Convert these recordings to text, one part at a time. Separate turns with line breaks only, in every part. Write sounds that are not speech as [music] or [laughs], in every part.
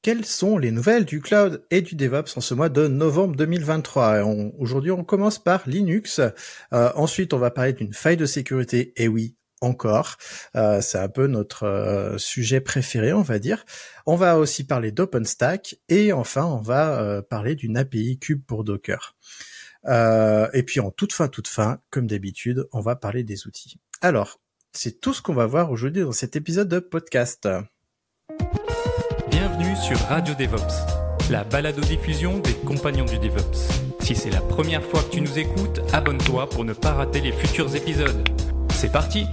Quelles sont les nouvelles du cloud et du DevOps en ce mois de novembre 2023 Aujourd'hui, on commence par Linux. Euh, ensuite, on va parler d'une faille de sécurité. Et oui, encore. Euh, c'est un peu notre euh, sujet préféré, on va dire. On va aussi parler d'OpenStack et enfin, on va parler d'une API Cube pour Docker. et puis en toute fin, toute fin, comme d'habitude, on va parler des outils. Alors, c'est tout ce qu'on va voir aujourd'hui dans cet épisode de podcast.
Sur Radio DevOps, la balado-diffusion des compagnons du DevOps. Si c'est la première fois que tu nous écoutes, abonne-toi pour ne pas rater les futurs épisodes. C'est parti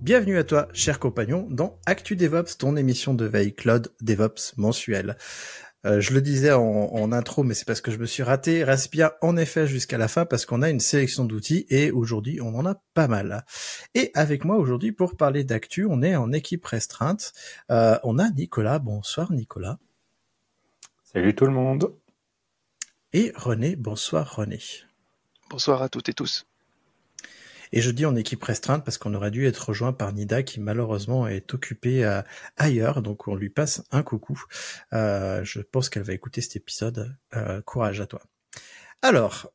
Bienvenue à toi, cher compagnon, dans Actu DevOps, ton émission de veille Cloud DevOps mensuelle. Euh, je le disais en, intro, mais c'est parce que je me suis raté. Reste bien en effet jusqu'à la fin parce qu'on a une sélection d'outils et aujourd'hui on en a pas mal. Et avec moi aujourd'hui pour parler d'actu, on est en équipe restreinte. Euh, on a Nicolas. Bonsoir Nicolas.
Salut tout le monde.
Et René. Bonsoir René.
Bonsoir à toutes et tous.
Et je dis en équipe restreinte parce qu'on aurait dû être rejoint par Nida qui malheureusement est occupée euh, ailleurs, donc on lui passe un coucou. Euh, je pense qu'elle va écouter cet épisode. Euh, courage à toi. Alors,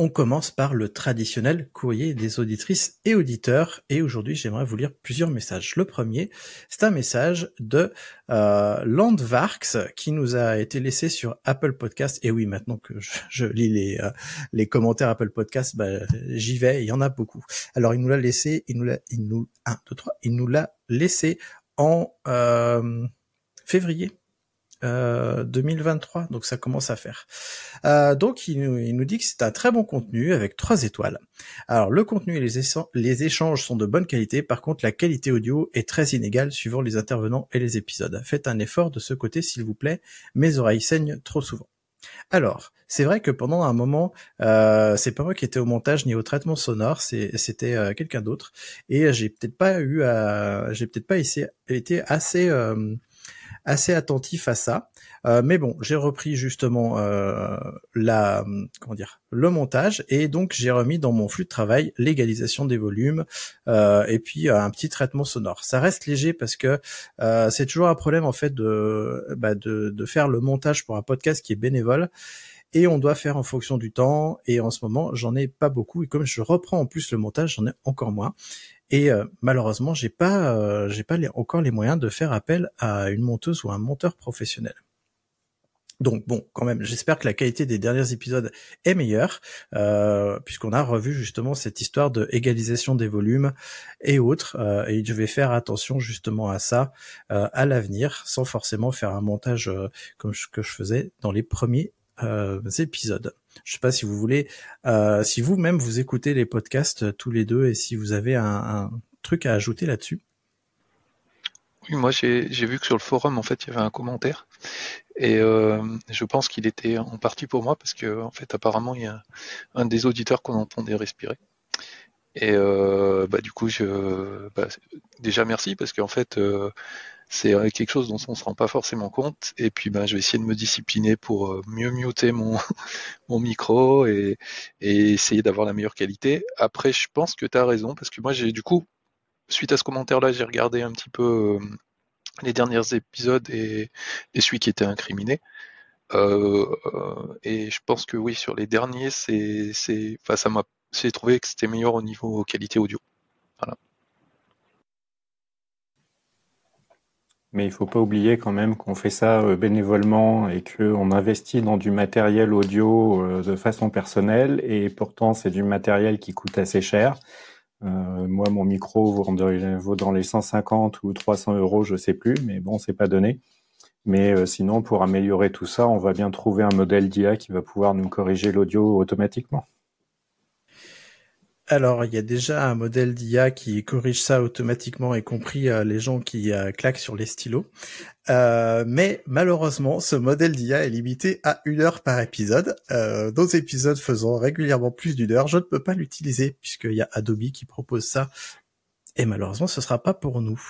on commence par le traditionnel courrier des auditrices et auditeurs. Et aujourd'hui, j'aimerais vous lire plusieurs messages. Le premier, c'est un message de euh, Landvarks qui nous a été laissé sur Apple Podcast. Et oui, maintenant que je, lis les, euh, les commentaires Apple Podcast, bah, j'y vais. Il y en a beaucoup. Alors, il nous l'a laissé. Il nous l'a, il nous, un, deux, trois. Il nous l'a laissé en euh, février 2023, euh, donc ça commence à faire. Euh, donc il nous, il nous, dit que c'est un très bon contenu avec trois étoiles. Alors le contenu et les, échanges sont de bonne qualité, par contre la qualité audio est très inégale suivant les intervenants et les épisodes. Faites un effort de ce côté s'il vous plaît, mes oreilles saignent trop souvent. Alors, c'est vrai que pendant un moment, euh, c'est pas moi qui étais au montage ni au traitement sonore, c'était euh, quelqu'un d'autre, et j'ai peut-être pas eu, à, j'ai peut-être pas été assez euh, assez attentif à ça. Euh, mais bon, j'ai repris justement euh, la comment dire le montage et donc j'ai remis dans mon flux de travail l'égalisation des volumes euh, et puis un petit traitement sonore. Ça reste léger parce que c'est toujours un problème en fait bah, de de faire le montage pour un podcast qui est bénévole et on doit faire en fonction du temps et en ce moment j'en ai pas beaucoup et comme je reprends en plus le montage j'en ai encore moins et euh, malheureusement, j'ai pas, euh, j'ai pas encore les moyens de faire appel à une monteuse ou un monteur professionnel. Donc bon, quand même, j'espère que la qualité des derniers épisodes est meilleure, euh, puisqu'on a revu justement cette histoire de égalisation des volumes et autres, et je vais faire attention justement à ça à l'avenir, sans forcément faire un montage comme ce que je faisais dans les premiers épisodes. Je sais pas si vous voulez, euh, si vous-même vous écoutez les podcasts euh, tous les deux et si vous avez un, truc à ajouter là-dessus.
Oui, moi j'ai vu que sur le forum en fait il y avait un commentaire et euh, je pense qu'il était en partie pour moi parce que en fait apparemment il y a un des auditeurs qu'on entendait respirer. Et bah, du coup, je, bah, déjà merci parce qu'en fait, c'est euh, quelque chose dont on se rend pas forcément compte. Et puis, ben, je vais essayer de me discipliner pour euh, mieux muter mon, [laughs] micro et, et essayer d'avoir la meilleure qualité. Après, je pense que tu as raison parce que moi, j'ai du coup, suite à ce commentaire-là, j'ai regardé un petit peu euh, les derniers épisodes et, et celui qui était incriminé. Et je pense que oui, sur les derniers, c'est, c'est, enfin, ça m'a, j'ai trouvé que c'était meilleur au niveau qualité audio.
Mais il faut pas oublier quand même qu'on fait ça euh, bénévolement et qu'on investit dans du matériel audio euh, de façon personnelle et pourtant c'est du matériel qui coûte assez cher. Euh, moi, mon micro vaut dans les 150 ou 300 euros, je sais plus, mais bon, c'est pas donné. Mais sinon, pour améliorer tout ça, on va bien trouver un modèle d'IA qui va pouvoir nous corriger l'audio automatiquement.
Alors, il y a déjà un modèle d'IA qui corrige ça automatiquement, y compris euh, les gens qui euh, claquent sur les stylos. Euh, mais malheureusement, ce modèle d'IA est limité à une heure par épisode. Euh, nos épisodes faisant régulièrement plus d'une heure, je ne peux pas l'utiliser puisqu'il y a Adobe qui propose ça. Et malheureusement, ce sera pas pour nous.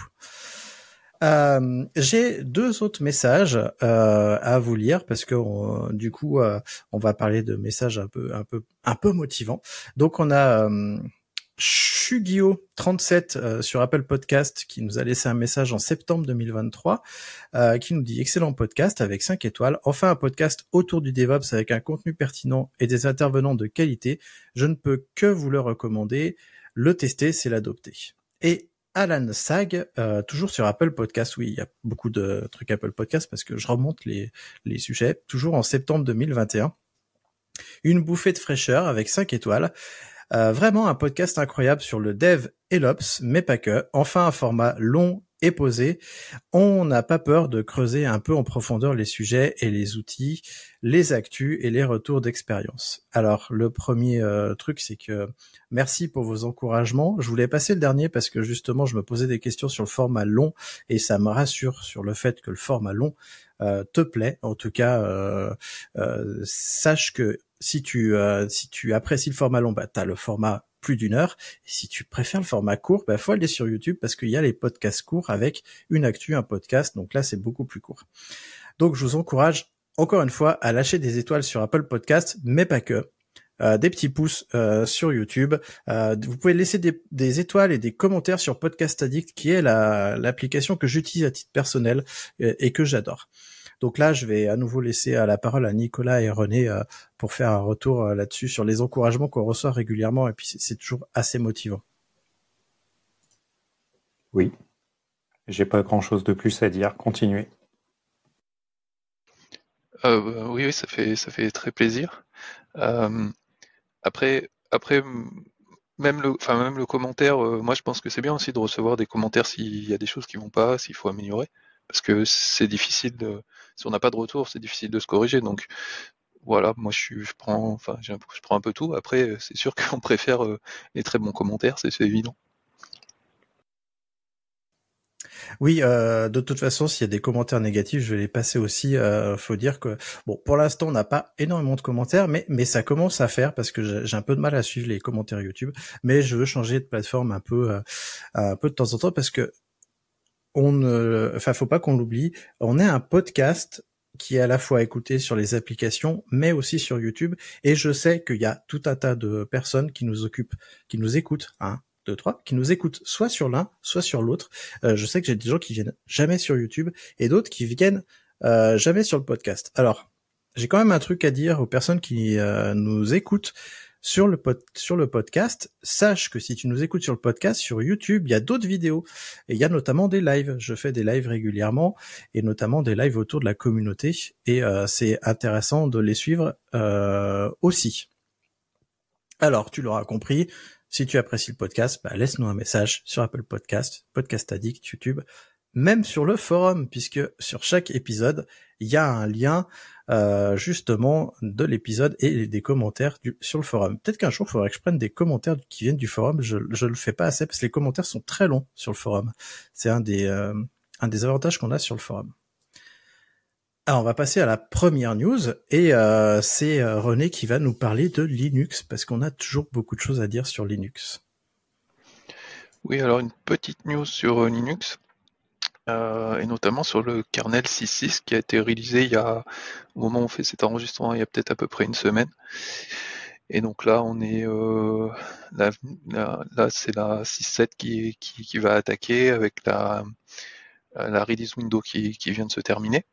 Euh, j'ai deux autres messages euh, à vous lire parce que du coup, euh, on va parler de messages un peu, un peu, un peu motivants. Donc, on a Shugio37 sur Apple Podcast qui nous a laissé un message en septembre 2023 qui nous dit excellent podcast avec 5 étoiles. Enfin un podcast autour du DevOps avec un contenu pertinent et des intervenants de qualité. Je ne peux que vous le recommander. Le tester, c'est l'adopter. Et Alan Sag, euh, toujours sur Apple Podcast. Oui, il y a beaucoup de trucs Apple Podcast parce que je remonte les, les sujets. Toujours en septembre 2021. Une bouffée de fraîcheur avec 5 étoiles. Euh, vraiment un podcast incroyable sur le dev et l'ops, mais pas que. Enfin un format long et posé. On n'a pas peur de creuser un peu en profondeur les sujets et les outils, les actus et les retours d'expérience. Alors le premier euh, truc, c'est que merci pour vos encouragements. Je voulais passer le dernier parce que justement, je me posais des questions sur le format long et ça me rassure sur le fait que le format long euh, te plaît. En tout cas, euh, sache que si tu si tu apprécies le format long, bah t'as le format plus d'une heure. Si tu préfères le format court, bah faut aller sur YouTube parce qu'il y a les podcasts courts avec une actu, un podcast. Donc là, c'est beaucoup plus court. Donc je vous encourage encore une fois à lâcher des étoiles sur Apple Podcast, mais pas que. Euh, des petits pouces euh, sur YouTube. Euh, vous pouvez laisser des, étoiles et des commentaires sur Podcast Addict, qui est l'application que j'utilise à titre personnel et que j'adore. Donc là, je vais à nouveau laisser à la parole à Nicolas et René euh, pour faire un retour euh, là-dessus sur les encouragements qu'on reçoit régulièrement et puis c'est toujours assez motivant.
Oui, j'ai pas grand-chose de plus à dire. Continuez.
Euh, oui, ça fait ça fait très plaisir. après, après, même le, enfin même le commentaire, moi je pense que c'est bien aussi de recevoir des commentaires s'il y a des choses qui vont pas, s'il faut améliorer parce que c'est difficile de, si on n'a pas de retour, c'est difficile de se corriger. Donc voilà, moi je, je prends, enfin je prends un peu tout. Après, c'est sûr [laughs] qu'on préfère euh, les très bons commentaires, c'est évident.
Oui, euh, de toute façon, s'il y a des commentaires négatifs, je vais les passer aussi. Euh, faut dire que bon, pour l'instant, on n'a pas énormément de commentaires, mais mais ça commence à faire parce que j'ai un peu de mal à suivre les commentaires YouTube. Mais je veux changer de plateforme un peu, euh, un peu de temps en temps parce que on ne, enfin, faut pas qu'on l'oublie. On est un podcast qui est à la fois écouté sur les applications, mais aussi sur YouTube. Et je sais qu'il y a tout un tas de personnes qui nous occupent, qui nous écoutent, un, deux, trois, qui nous écoutent soit sur l'un, soit sur l'autre. Euh, je sais que j'ai des gens qui viennent jamais sur YouTube et d'autres qui viennent euh, jamais sur le podcast. Alors, j'ai quand même un truc à dire aux personnes qui euh, nous écoutent sur le, sur le podcast, sache que si tu nous écoutes sur le podcast, sur YouTube, il y a d'autres vidéos. Et il y a notamment des lives. Je fais des lives régulièrement et notamment des lives autour de la communauté. Et euh, c'est intéressant de les suivre euh, aussi. Alors, tu l'auras compris, si tu apprécies le podcast, bah, laisse-nous un message sur Apple Podcast, Podcast Addict, YouTube, même sur le forum, puisque sur chaque épisode, il y a un lien euh, justement de l'épisode et des commentaires sur le forum. Peut-être qu'un jour, il faudrait que je prenne des commentaires qui viennent du forum. Je je le fais pas assez parce que les commentaires sont très longs sur le forum. C'est un des euh, un des avantages qu'on a sur le forum. Alors on va passer à la première news et euh, c'est René qui va nous parler de Linux parce qu'on a toujours beaucoup de choses à dire sur Linux.
Oui, alors une petite news sur Linux. Euh, et notamment sur le kernel 6.6 qui a été réalisé il y a, au moment où on fait cet enregistrement, il y a peut-être à peu près une semaine. Et donc là, on est euh, là, c'est la 6.7 qui, qui, qui, va attaquer avec la, la release window qui, qui, vient de se terminer.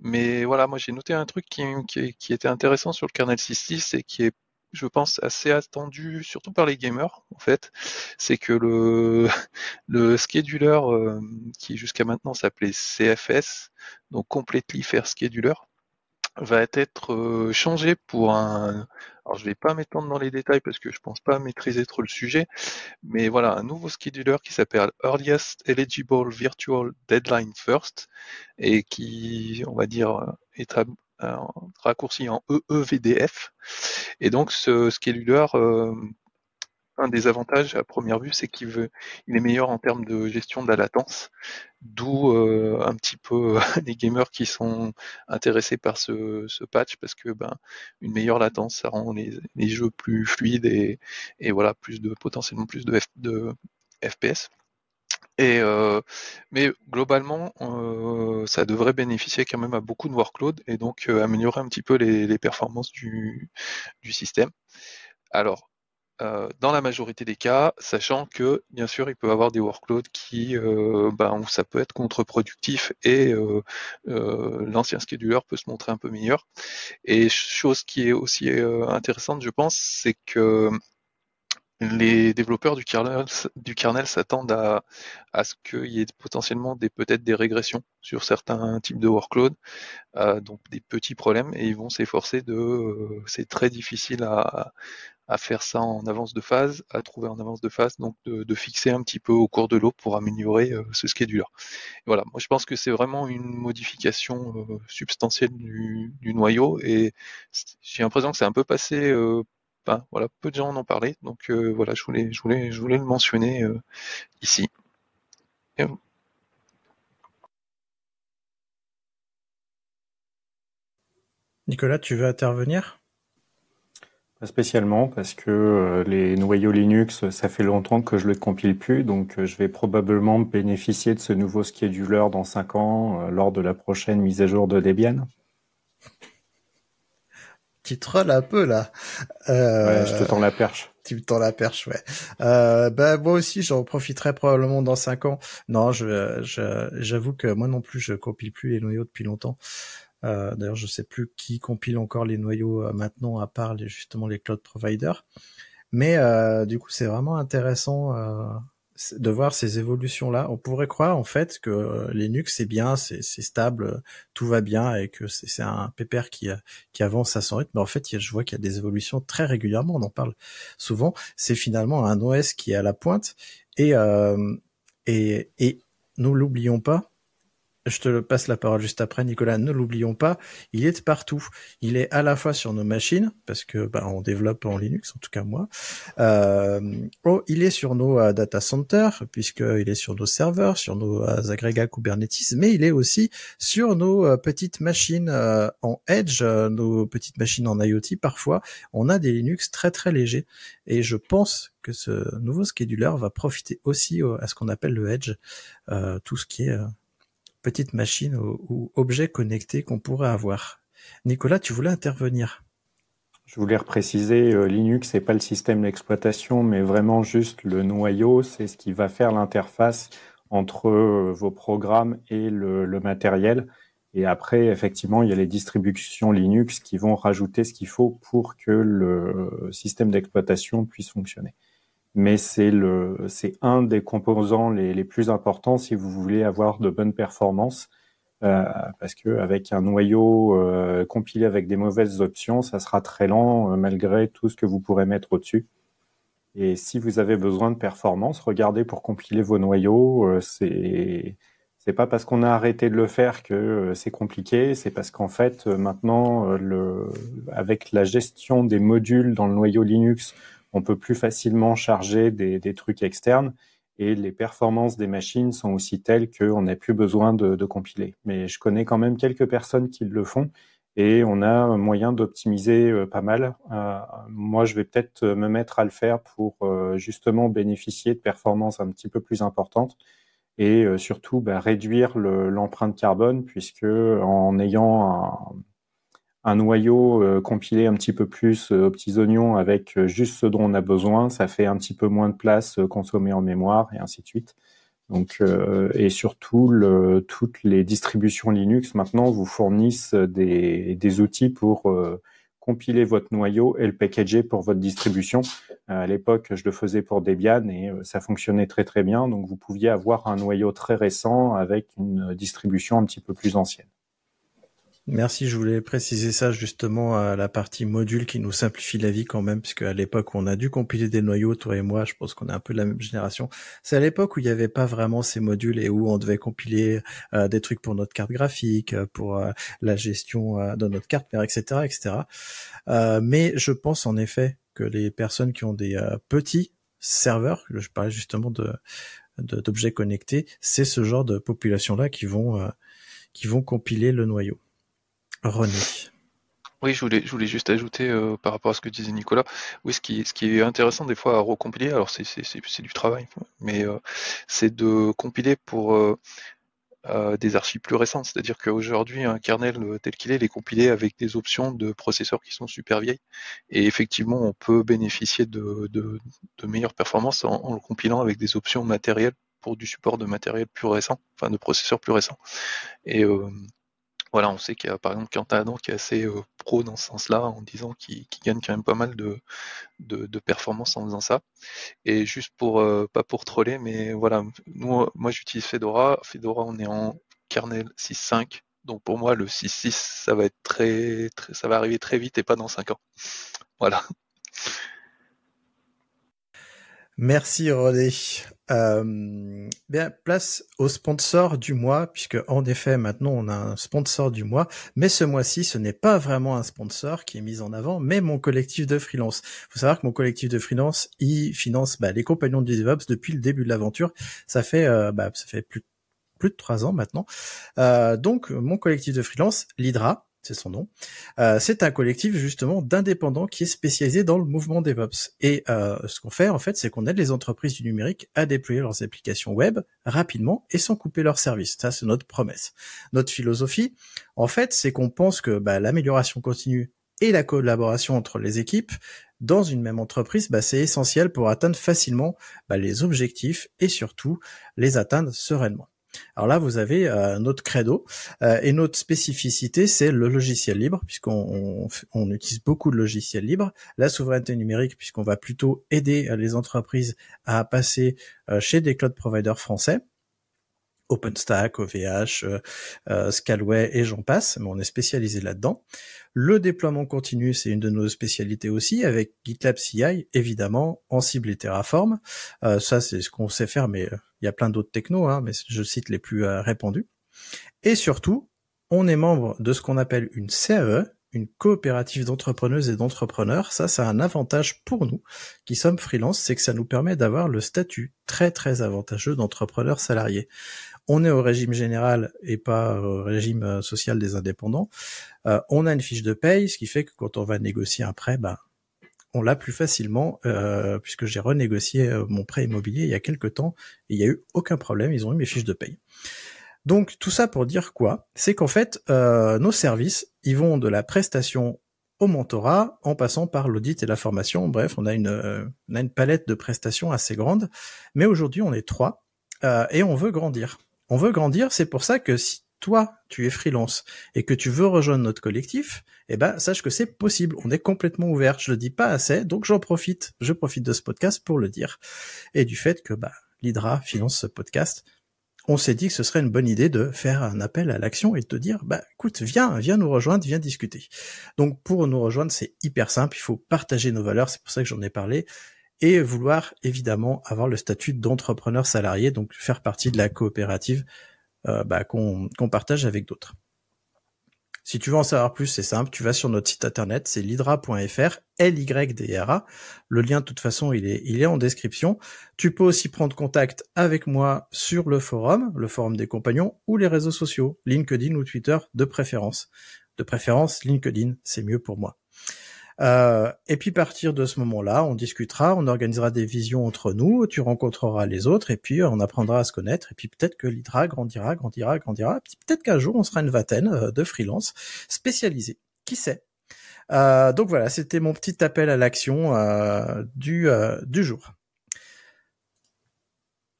Mais voilà, moi j'ai noté un truc qui, qui, qui était intéressant sur le kernel 6.6 et qui est je pense, assez attendu, surtout par les gamers, en fait, c'est que le, [laughs] le scheduler euh, qui jusqu'à maintenant s'appelait CFS, donc Completely Fair Scheduler, va être euh, changé pour un. Alors je vais pas m'étendre dans les détails parce que je pense pas maîtriser trop le sujet, mais voilà un nouveau scheduler qui s'appelle Earliest Eligible Virtual Deadline First et qui, on va dire, est raccourci en EEVDF. Et donc ce scheduler euh, un des avantages à première vue, c'est qu'il il est meilleur en termes de gestion de la latence, d'où euh, un petit peu [laughs] les gamers qui sont intéressés par ce, patch parce que ben une meilleure latence, ça rend les, jeux plus fluides et, et voilà plus de potentiellement plus de FPS. Et euh, mais globalement, euh, ça devrait bénéficier quand même à beaucoup de workload et donc euh, améliorer un petit peu les, les performances du, du, système. Alors, euh, dans la majorité des cas, sachant que bien sûr, il peut y avoir des workloads qui, euh, ben, où ça peut être contre-productif et euh, l'ancien scheduler peut se montrer un peu meilleur. Et chose qui est aussi intéressante, je pense, c'est que les développeurs du kernel, s'attendent à, ce qu'il y ait potentiellement des peut-être des régressions sur certains types de workload, euh, donc des petits problèmes, et ils vont s'efforcer de. Euh, c'est très difficile à, à faire ça en avance de phase, à trouver en avance de phase, donc de, de fixer un petit peu au cours de l'eau pour améliorer euh, ce scheduler. voilà, moi je pense que c'est vraiment une modification euh, substantielle du, du, noyau, et j'ai l'impression que c'est un peu passé euh, voilà, peu de gens en ont parlé, donc euh, voilà, je voulais, je voulais, je voulais le mentionner euh, ici.
Nicolas, tu veux intervenir?
Pas spécialement, parce que euh, les noyaux Linux, ça fait longtemps que je ne le compile plus, donc je vais probablement bénéficier de ce nouveau scheduler dans 5 ans lors de la prochaine mise à jour de Debian
tu trolls un peu là.
Euh, ouais, je te tends la perche.
Tu me tends la perche, ouais. Euh, ben moi aussi, j'en profiterai probablement dans cinq ans. Non, je, j'avoue que moi non plus, je compile plus les noyaux depuis longtemps. Euh, D'ailleurs, je sais plus qui compile encore les noyaux euh, maintenant, à part les, justement les cloud providers. Mais euh, du coup, c'est vraiment intéressant de voir ces évolutions-là. On pourrait croire en fait que euh, Linux c'est bien, c'est stable, tout va bien et que c'est un pépère qui, euh, qui avance à son rythme. Mais en fait, je vois qu'il y a des évolutions très régulièrement. On en parle souvent. C'est finalement un OS qui est à la pointe et euh, et, et nous l'oublions pas, je te passe la parole juste après, Nicolas. Ne l'oublions pas, il est partout. Il est à la fois sur nos machines, parce que bah, on développe en Linux, en tout cas moi. Euh, oh, il est sur nos euh, data centers, puisqu'il est sur nos serveurs, sur nos euh, agrégats Kubernetes, mais il est aussi sur nos euh, petites machines en Edge, nos petites machines en IoT. Parfois, on a des Linux très très légers, et je pense que ce nouveau scheduler va profiter aussi à ce qu'on appelle le Edge, tout ce qui est petite machine ou, objet connecté qu'on pourrait avoir. Nicolas, tu voulais intervenir
je voulais repréciser, euh, Linux, c'est pas le système d'exploitation, mais vraiment juste le noyau, c'est ce qui va faire l'interface entre euh, vos programmes et le, matériel. Et après, effectivement, il y a les distributions Linux qui vont rajouter ce qu'il faut pour que le système d'exploitation puisse fonctionner mais c'est le c'est un des composants les, les, plus importants si vous voulez avoir de bonnes performances euh, parce que avec un noyau euh, compilé avec des mauvaises options ça sera très lent euh, malgré tout ce que vous pourrez mettre au-dessus. Et si vous avez besoin de performance regardez pour compiler vos noyaux c'est c'est pas parce qu'on a arrêté de le faire que c'est compliqué, c'est parce qu'en fait maintenant le avec la gestion des modules dans le noyau Linux on peut plus facilement charger des, trucs externes et les performances des machines sont aussi telles qu'on n'a plus besoin de, compiler. Mais je connais quand même quelques personnes qui le font et on a moyen d'optimiser euh, pas mal. Euh, moi, je vais peut-être me mettre à le faire pour euh, justement bénéficier de performances un petit peu plus importantes et surtout bah, réduire l'empreinte carbone puisque en ayant un, un noyau euh, compilé un petit peu plus euh, aux petits oignons avec euh, juste ce dont on a besoin, ça fait un petit peu moins de place consommée en mémoire et ainsi de suite. Donc et surtout le, toutes les distributions Linux maintenant vous fournissent des, des outils pour compiler votre noyau et le packager pour votre distribution. à l'époque, je le faisais pour Debian et ça fonctionnait très très bien. Donc vous pouviez avoir un noyau très récent avec une distribution un petit peu plus ancienne.
Merci, je voulais préciser ça justement à la partie module qui nous simplifie la vie quand même, puisque à l'époque où on a dû compiler des noyaux, toi et moi, je pense qu'on est un peu de la même génération. C'est à l'époque où il n'y avait pas vraiment ces modules et où on devait compiler euh, des trucs pour notre carte graphique, euh, pour euh, la gestion de notre carte mère, etc., etc. mais je pense en effet que les personnes qui ont des petits serveurs, je parlais justement d'objets connectés, c'est ce genre de population-là qui vont qui vont compiler le noyau. René.
Oui, je voulais, juste ajouter euh, par rapport à ce que disait Nicolas. Oui, ce qui, est intéressant des fois à recompiler, alors c'est, du travail, mais euh, c'est de compiler pour euh, des archives plus récentes. C'est-à-dire qu'aujourd'hui, un kernel tel qu'il est, il est compilé avec des options de processeurs qui sont super vieilles. Et effectivement, on peut bénéficier de, meilleures performances en, le compilant avec des options matérielles pour du support de matériel plus récent, enfin de processeurs plus récents. Voilà, on sait qu'il y a par exemple Quentin Adam qui est assez euh, pro dans ce sens-là, en disant qu'il gagne quand même pas mal de, de, de performances en faisant ça. Et juste pour, euh, pas pour troller, mais voilà, moi j'utilise Fedora. Fedora, on est en kernel 6.5. Donc pour moi, le 6.6, ça va être très, ça va arriver très vite et pas dans 5 ans. Voilà.
Merci René. Euh, bien, place au sponsor du mois, puisque en effet, maintenant, on a un sponsor du mois, mais ce mois-ci, ce n'est pas vraiment un sponsor qui est mis en avant, mais mon collectif de freelance. faut savoir que mon collectif de freelance, il finance bah, les compagnons du DevOps depuis le début de l'aventure. Ça fait, euh, bah, ça fait plus, plus de trois ans maintenant. Euh, donc, mon collectif de freelance, l'Hydra, c'est son nom. Euh, c'est un collectif justement d'indépendants qui est spécialisé dans le mouvement DevOps. Et euh, ce qu'on fait en fait, c'est qu'on aide les entreprises du numérique à déployer leurs applications web rapidement et sans couper leurs services. Ça, c'est notre promesse. Notre philosophie, en fait, c'est qu'on pense que bah, l'amélioration continue et la collaboration entre les équipes dans une même entreprise, bah, c'est essentiel pour atteindre facilement bah, les objectifs et surtout les atteindre sereinement. Alors là, vous avez euh, notre credo euh, et notre spécificité, c'est le logiciel libre, puisqu'on on, utilise beaucoup de logiciels libres. La souveraineté numérique, puisqu'on va plutôt aider euh, les entreprises à passer chez des cloud providers français. OpenStack, OVH, Scalway et j'en passe, mais on est spécialisé là-dedans. Le déploiement continu, c'est une de nos spécialités aussi, avec GitLab CI, évidemment, en cible et Terraform. ça, c'est ce qu'on sait faire, mais il y a plein d'autres technos, hein, mais je cite les plus euh, répandus. Et surtout, on est membre de ce qu'on appelle une CAE, une coopérative d'entrepreneuses et d'entrepreneurs. Ça, c'est un avantage pour nous qui sommes freelance, c'est que ça nous permet d'avoir le statut très très avantageux d'entrepreneur salarié. On est au régime général et pas au régime euh, social des indépendants. Euh, on a une fiche de paye, ce qui fait que quand on va négocier un prêt, bah, on l'a plus facilement euh, puisque j'ai renégocié mon prêt immobilier il y a quelques temps et il n'y a eu aucun problème, ils ont eu mes fiches de paye. Donc tout ça pour dire quoi? C'est qu'en fait, euh, nos services, ils vont de la prestation au mentorat en passant par l'audit et la formation. Bref, on a une, une palette de prestations assez grande, mais aujourd'hui on est trois et on veut grandir. On veut grandir, c'est pour ça que si toi, tu es freelance et que tu veux rejoindre notre collectif, eh ben, sache que c'est possible. On est complètement ouvert. Je le dis pas assez, donc j'en profite. Je profite de ce podcast pour le dire. Et du fait que, bah, l'Hydra finance ce podcast, on s'est dit que ce serait une bonne idée de faire un appel à l'action et de te dire, bah, écoute, viens, viens nous rejoindre, viens discuter. Donc, pour nous rejoindre, c'est hyper simple. Il faut partager nos valeurs. C'est pour ça que j'en ai parlé et vouloir évidemment avoir le statut d'entrepreneur salarié, donc faire partie de la coopérative euh, bah, qu'on partage avec d'autres. Si tu veux en savoir plus, c'est simple, tu vas sur notre site internet, c'est lidra.fr, L-Y-D-R-A. Le lien, de toute façon, il est, il est en description. Tu peux aussi prendre contact avec moi sur le forum, le forum des compagnons, ou les réseaux sociaux, LinkedIn ou Twitter, de préférence. De préférence, LinkedIn, c'est mieux pour moi. Euh, et puis partir de ce moment-là, on discutera, on organisera des visions entre nous, tu rencontreras les autres, et puis euh, on apprendra à se connaître, et puis peut-être que l'IDRA grandira, grandira, grandira, peut-être qu'un jour on sera une vingtaine euh, de freelance spécialisés. Qui sait? Euh, Donc voilà, c'était mon petit appel à l'action du, du jour.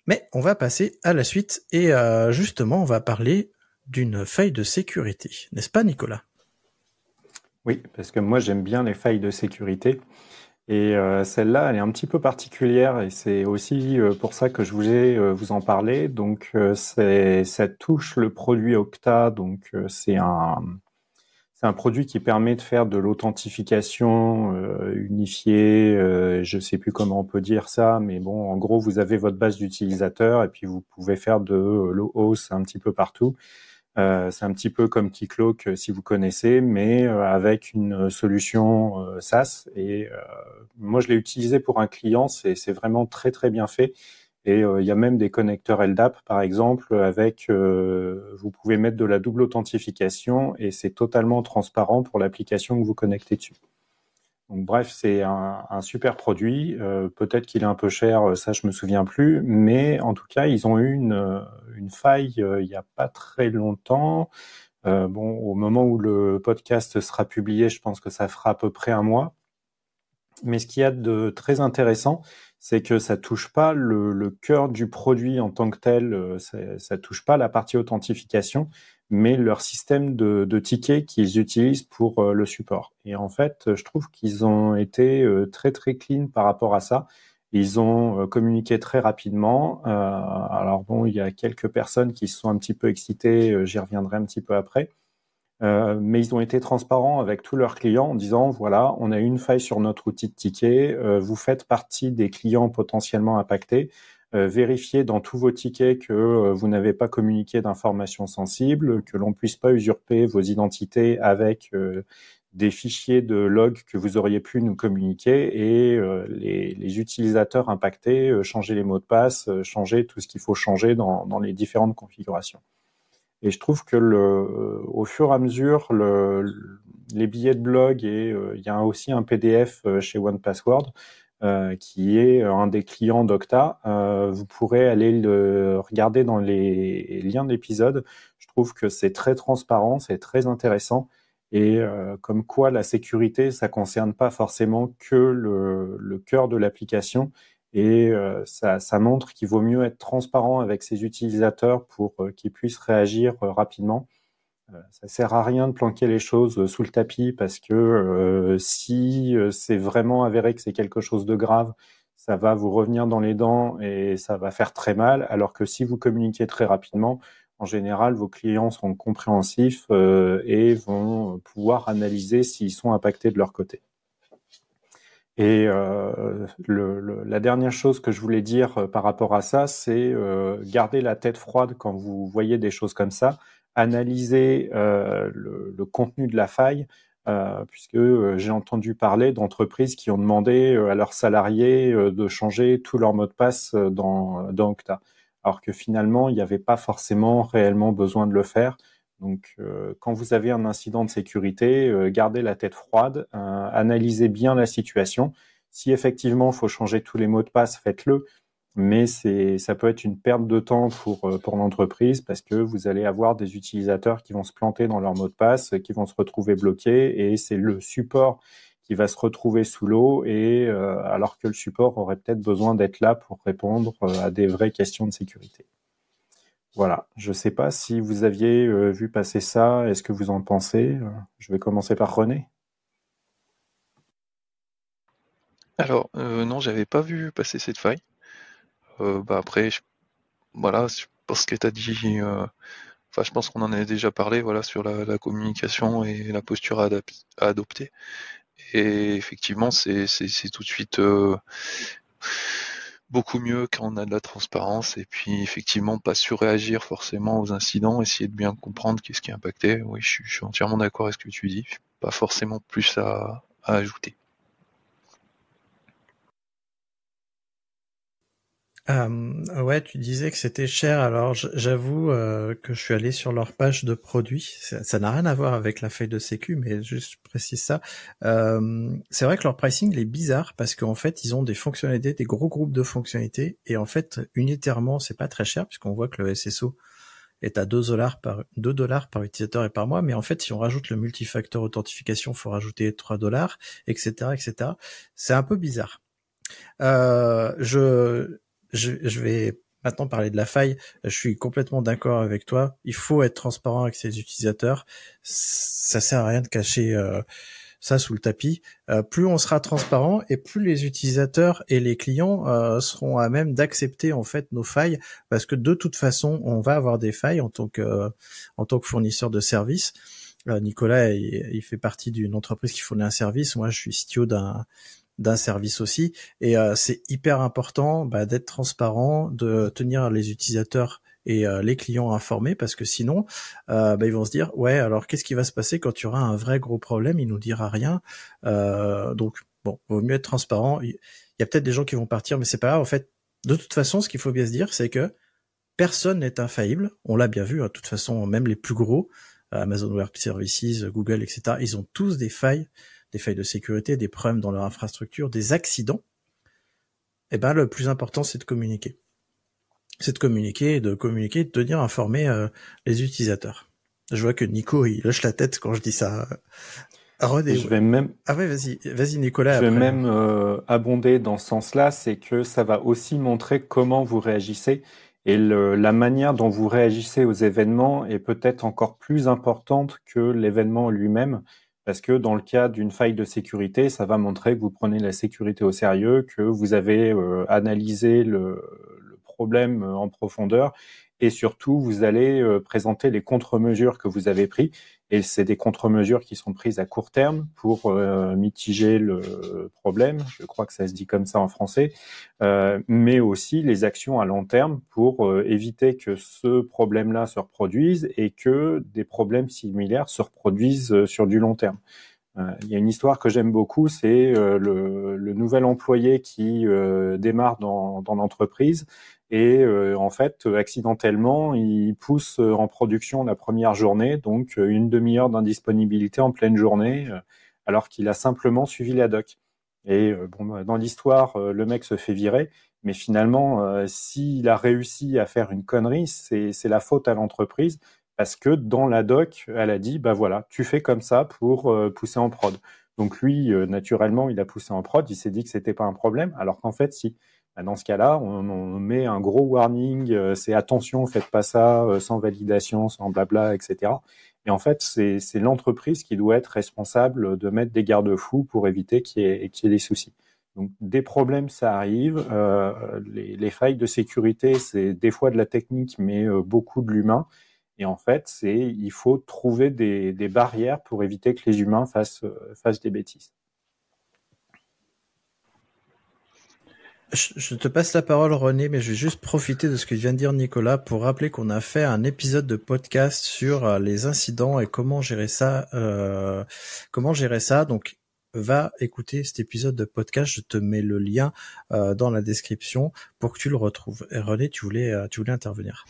Mais on va passer à la suite, et justement on va parler d'une faille de sécurité, n'est-ce pas Nicolas?
Oui, parce que moi j'aime bien les failles de sécurité. Et euh, celle-là, elle est un petit peu particulière et c'est aussi euh, pour ça que je voulais euh, vous en parler. Donc, c'est, ça touche le produit Octa. Donc, c'est un, un produit qui permet de faire de l'authentification unifiée. je sais plus comment on peut dire ça, mais bon, en gros, vous avez votre base d'utilisateurs et puis vous pouvez faire de l'OAuth un petit peu partout. Euh, c'est un petit peu comme Keycloak si vous connaissez, mais avec une solution SaaS. Et moi, je l'ai utilisé pour un client, c'est vraiment très très bien fait. Et il y a même des connecteurs LDAP, par exemple, avec vous pouvez mettre de la double authentification et c'est totalement transparent pour l'application que vous connectez dessus. Donc bref, c'est un, super produit. Euh, peut-être qu'il est un peu cher, euh, ça je me souviens plus, mais en tout cas ils ont eu une, euh, une faille il n'y a pas très longtemps. bon, au moment où le podcast sera publié, je pense que ça fera à peu près un mois. Mais ce qu'il y a de très intéressant, c'est que ça touche pas le, le, cœur du produit en tant que tel, ça, ça touche pas la partie authentification, mais leur système de, tickets qu'ils utilisent pour euh, le support. Et en fait, je trouve qu'ils ont été euh, très très clean par rapport à ça. Ils ont euh, communiqué très rapidement. alors bon, il y a quelques personnes qui se sont un petit peu excitées, j'y reviendrai un petit peu après. mais ils ont été transparents avec tous leurs clients en disant voilà, on a une faille sur notre outil de ticket, vous faites partie des clients potentiellement impactés. Euh, vérifier dans tous vos tickets que euh, vous n'avez pas communiqué d'informations sensibles, que l'on puisse pas usurper vos identités avec euh, des fichiers de log que vous auriez pu nous communiquer et les, utilisateurs impactés, changer les mots de passe, changer tout ce qu'il faut changer dans, les différentes configurations. Et je trouve que le, au fur et à mesure, le, les billets de blog et il y a aussi un PDF chez OnePassword euh, qui est un des clients d'Octa. Euh, vous pourrez aller le regarder dans les liens d'épisode. Je trouve que c'est très transparent, c'est très intéressant. Et euh, comme quoi la sécurité, ça concerne pas forcément que le, le cœur de l'application. Et ça, ça, montre qu'il vaut mieux être transparent avec ses utilisateurs pour qu'ils puissent réagir rapidement euh, ça sert à rien de planquer les choses euh, sous le tapis parce que euh, si c'est vraiment avéré que c'est quelque chose de grave, ça va vous revenir dans les dents et ça va faire très mal. Alors que si vous communiquez très rapidement, en général, vos clients seront compréhensifs et vont pouvoir analyser s'ils sont impactés de leur côté. Et le, la dernière chose que je voulais dire par rapport à ça, c'est garder la tête froide quand vous voyez des choses comme ça analyser euh, le, contenu de la faille, euh, puisque euh, j'ai entendu parler d'entreprises qui ont demandé à leurs salariés de changer tout leur mot de passe dans, dans alors que finalement, il n'y avait pas forcément réellement besoin de le faire. Donc, quand vous avez un incident de sécurité, gardez la tête froide, analysez bien la situation. Si effectivement il faut changer tous les mots de passe, faites-le mais c'est ça peut être une perte de temps pour euh, pour l'entreprise parce que vous allez avoir des utilisateurs qui vont se planter dans leur mot de passe, qui vont se retrouver bloqués et c'est le support qui va se retrouver sous l'eau et euh, alors que le support aurait peut-être besoin d'être là pour répondre euh, à des vraies questions de sécurité. Voilà, je ne sais pas si vous aviez vu passer ça, est-ce que vous en pensez? Je vais commencer par René.
Alors non, j'avais pas vu passer cette faille. Euh, bah après, je, voilà, je pense que tu as dit. Euh, enfin, je pense qu'on en a déjà parlé, voilà, sur la, communication et la posture à, adopter. Et effectivement, c'est tout de suite euh, beaucoup mieux quand on a de la transparence et puis effectivement pas surréagir forcément aux incidents, essayer de bien comprendre qu'est-ce qui est impacté. Oui, je, suis entièrement d'accord avec ce que tu dis. Pas forcément plus à ajouter.
Euh, ouais, tu disais que c'était cher. Alors, j'avoue euh, que je suis allé sur leur page de produits. Ça n'a rien à voir avec la feuille de sécu, mais juste je précise ça. Euh, c'est vrai que leur pricing il est bizarre parce qu'en fait, ils ont des fonctionnalités, des gros groupes de fonctionnalités, et en fait, unitairement, c'est pas très cher puisqu'on voit que le SSO est à 2 dollars par 2 dollars par utilisateur et par mois, mais en fait, si on rajoute le multifacteur authentification, faut rajouter 3 dollars, etc., etc. C'est un peu bizarre. Euh, je je, vais maintenant parler de la faille. Je suis complètement d'accord avec toi. Il faut être transparent avec ses utilisateurs. Ça sert à rien de cacher euh, ça sous le tapis. Euh, plus on sera transparent et plus les utilisateurs et les clients euh, seront à même d'accepter en fait nos failles, parce que de toute façon, on va avoir des failles en tant que en tant que fournisseur de services. Nicolas, il, il fait partie d'une entreprise qui fournit un service. Moi, je suis CTO d'un d'un service aussi. Et euh, c'est hyper important bah, d'être transparent, de tenir les utilisateurs et les clients informés parce que sinon, bah, ils vont se dire ouais alors qu'est-ce qui va se passer quand tu auras un vrai gros problème? Il nous dira rien. donc bon, vaut mieux être transparent. Il y a peut-être des gens qui vont partir, mais c'est pas grave. En fait, de toute façon, ce qu'il faut bien se dire, c'est que personne n'est infaillible. On l'a bien vu. Hein, de toute façon, même les plus gros, Amazon Web Services, Google, etc. Ils ont tous des failles, des failles de sécurité, des problèmes dans leur infrastructure, des accidents. Eh ben, le plus important, c'est de communiquer. C'est de communiquer, de communiquer, de tenir informer euh, les utilisateurs. Je vois que Nico, il lâche la tête quand je dis ça.
je vais même.
Ah ouais, vas-y, vas-y Nicolas.
Je vais même euh, abonder dans ce sens-là, c'est que ça va aussi montrer comment vous réagissez et la manière dont vous réagissez aux événements est peut-être encore plus importante que l'événement lui-même, parce que dans le cas d'une faille de sécurité, ça va montrer que vous prenez la sécurité au sérieux, que vous avez euh, analysé le, problème en profondeur, et surtout, vous allez euh, présenter les contre-mesures que vous avez prises et c'est des contre-mesures qui sont prises à court terme pour euh, mitiger le problème, je crois que ça se dit comme ça en français, euh, mais aussi les actions à long terme pour euh, éviter que ce problème-là se reproduise et que des problèmes similaires se reproduisent sur du long terme. Il y a une histoire que j'aime beaucoup, c'est le, le, nouvel employé qui démarre dans, dans l'entreprise et euh, en fait, accidentellement, il pousse euh, en production la première journée, donc euh, une demi-heure d'indisponibilité en pleine journée, alors qu'il a simplement suivi la doc. Et bon, bah, dans l'histoire, le mec se fait virer, mais finalement, s'il a réussi à faire une connerie, c'est la faute à l'entreprise, parce que dans la doc, elle a dit, bah voilà, tu fais comme ça pour pousser en prod. Donc lui, naturellement, il a poussé en prod, il s'est dit que c'était pas un problème, alors qu'en fait, si. Bah, dans ce cas-là, on, met un gros warning, euh, c'est attention, faites pas ça euh, sans validation, sans blabla, etc. Et en fait, c'est l'entreprise qui doit être responsable de mettre des garde-fous pour éviter qu'il y, ait des soucis. Donc des problèmes, ça arrive. Euh, les, failles de sécurité, c'est des fois de la technique, mais beaucoup de l'humain. Et en fait, c'est il faut trouver des, des, barrières pour éviter que les humains fassent, fassent des bêtises.
Je te passe la parole, René, mais je vais juste profiter de ce que vient de dire Nicolas pour rappeler qu'on a fait un épisode de podcast sur euh, les incidents et comment gérer ça. Euh, comment gérer ça Donc, va écouter cet épisode de podcast. Je te mets le lien euh, dans la description pour que tu le retrouves. Et René, tu voulais, tu voulais intervenir.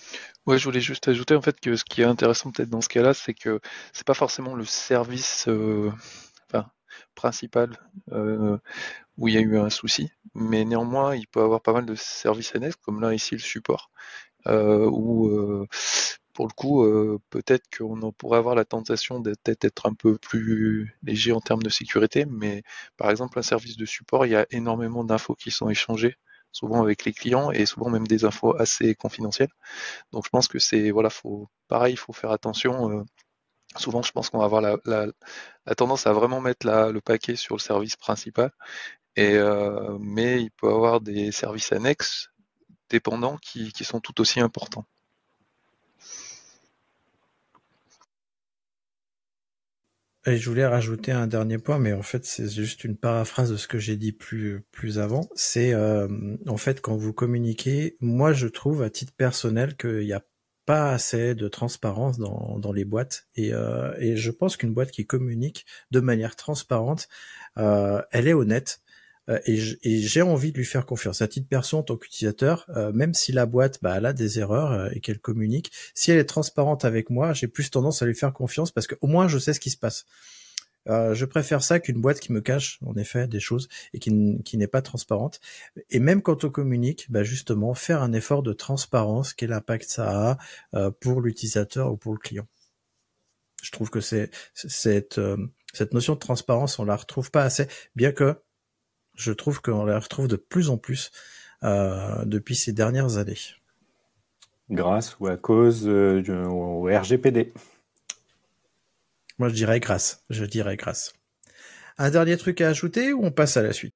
Ouais, je voulais juste ajouter en fait que ce qui est intéressant peut-être dans ce cas-là, c'est que c'est pas forcément le service. Enfin, principal euh, où il y a eu un souci, mais néanmoins il peut avoir pas mal de services annexes, comme là ici le support, euh, où euh, pour le coup peut-être qu'on pourrait avoir la tentation d'être un peu plus léger en termes de sécurité, mais par exemple un service de support, il y a énormément d'infos qui sont échangées souvent avec les clients et souvent même des infos assez confidentielles. Donc je pense que c'est voilà, pareil, il faut faire attention souvent je pense qu'on va avoir la, tendance à vraiment mettre le paquet sur le service principal, euh, mais il peut y avoir des services annexes dépendants qui, sont tout aussi importants.
Et je voulais rajouter un dernier point, mais en fait c'est juste une paraphrase de ce que j'ai dit plus plus avant. C'est euh, en fait quand vous communiquez, moi je trouve à titre personnel qu'il y a pas assez de transparence dans, dans les boîtes et, euh, et je pense qu'une boîte qui communique de manière transparente, euh, elle est honnête et j'ai envie de lui faire confiance. À titre perso, en tant qu'utilisateur, euh, même si la boîte bah, elle a des erreurs euh, et qu'elle communique, si elle est transparente avec moi, j'ai plus tendance à lui faire confiance parce qu'au moins je sais ce qui se passe. Euh, je préfère ça qu'une boîte qui me cache, en effet, des choses et qui, n'est pas transparente. Et même quand on communique, bah justement, faire un effort de transparence, quel impact ça a euh, pour l'utilisateur ou pour le client. Je trouve que c'est cette euh, cette notion de transparence, on la retrouve pas assez, bien que je trouve qu'on la retrouve de plus en plus depuis ces dernières années.
Grâce ou à cause du RGPD.
Moi, je dirais grâce. Je dirais grâce. Un dernier truc à ajouter ou on passe à la suite?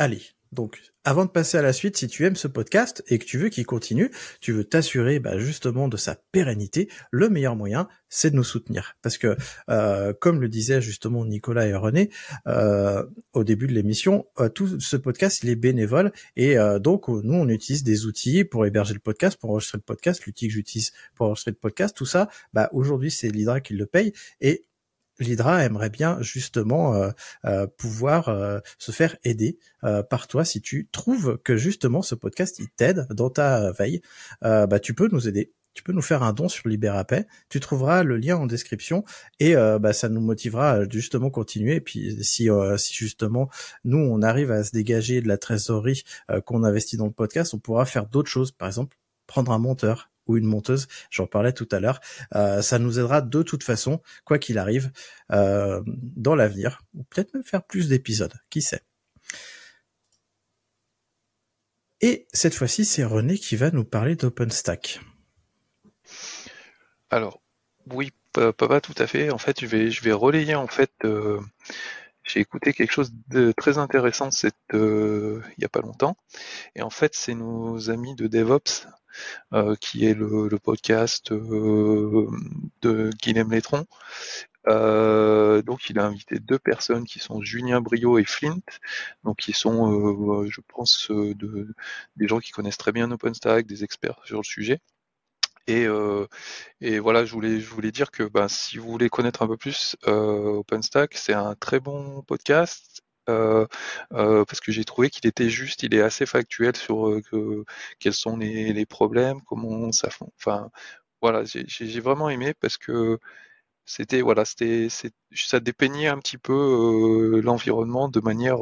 Allez, donc avant de passer à la suite, si tu aimes ce podcast et que tu veux qu'il continue, tu veux t'assurer bah, justement de sa pérennité, le meilleur moyen, c'est de nous soutenir. Parce que, euh, comme le disaient justement Nicolas et René euh, au début de l'émission, euh, tout ce podcast, il est bénévole. Et euh, donc, nous, on utilise des outils pour héberger le podcast, pour enregistrer le podcast, l'outil que j'utilise pour enregistrer le podcast, tout ça, bah, aujourd'hui, c'est l'Hydra qui le paye. Et l'Hydra aimerait bien justement euh, euh, pouvoir euh, se faire aider par toi si tu trouves que justement ce podcast il t'aide dans ta veille. bah tu peux nous aider. Tu peux nous faire un don sur Libérapay. Tu trouveras le lien en description et bah, ça nous motivera justement continuer. Et puis si, si justement nous on arrive à se dégager de la trésorerie qu'on investit dans le podcast, on pourra faire d'autres choses. Par exemple, prendre un monteur, ou une monteuse, j'en parlais tout à l'heure, euh, ça nous aidera de toute façon, quoi qu'il arrive, euh, dans l'avenir, ou peut-être même faire plus d'épisodes, qui sait. Et cette fois-ci, c'est René qui va nous parler d'OpenStack.
Alors, oui, pas, tout à fait. En fait, je vais, je vais relayer en fait. Euh, j'ai écouté quelque chose de très intéressant il y a pas longtemps. Et en fait, c'est nos amis de DevOps qui est le, podcast euh, de Guillaume Létron. Euh, donc il a invité deux personnes qui sont Julien Brio et Flint, donc qui sont, je pense, de, des gens qui connaissent très bien OpenStack, des experts sur le sujet. Et, voilà, je voulais, dire que ben, si vous voulez connaître un peu plus OpenStack, c'est un très bon podcast euh, euh, parce que j'ai trouvé qu'il était juste, il est assez factuel sur euh, que, quels sont les, problèmes, comment ça, enfin voilà, j'ai vraiment aimé parce que c'était voilà, c'était ça dépeignait un petit peu l'environnement de manière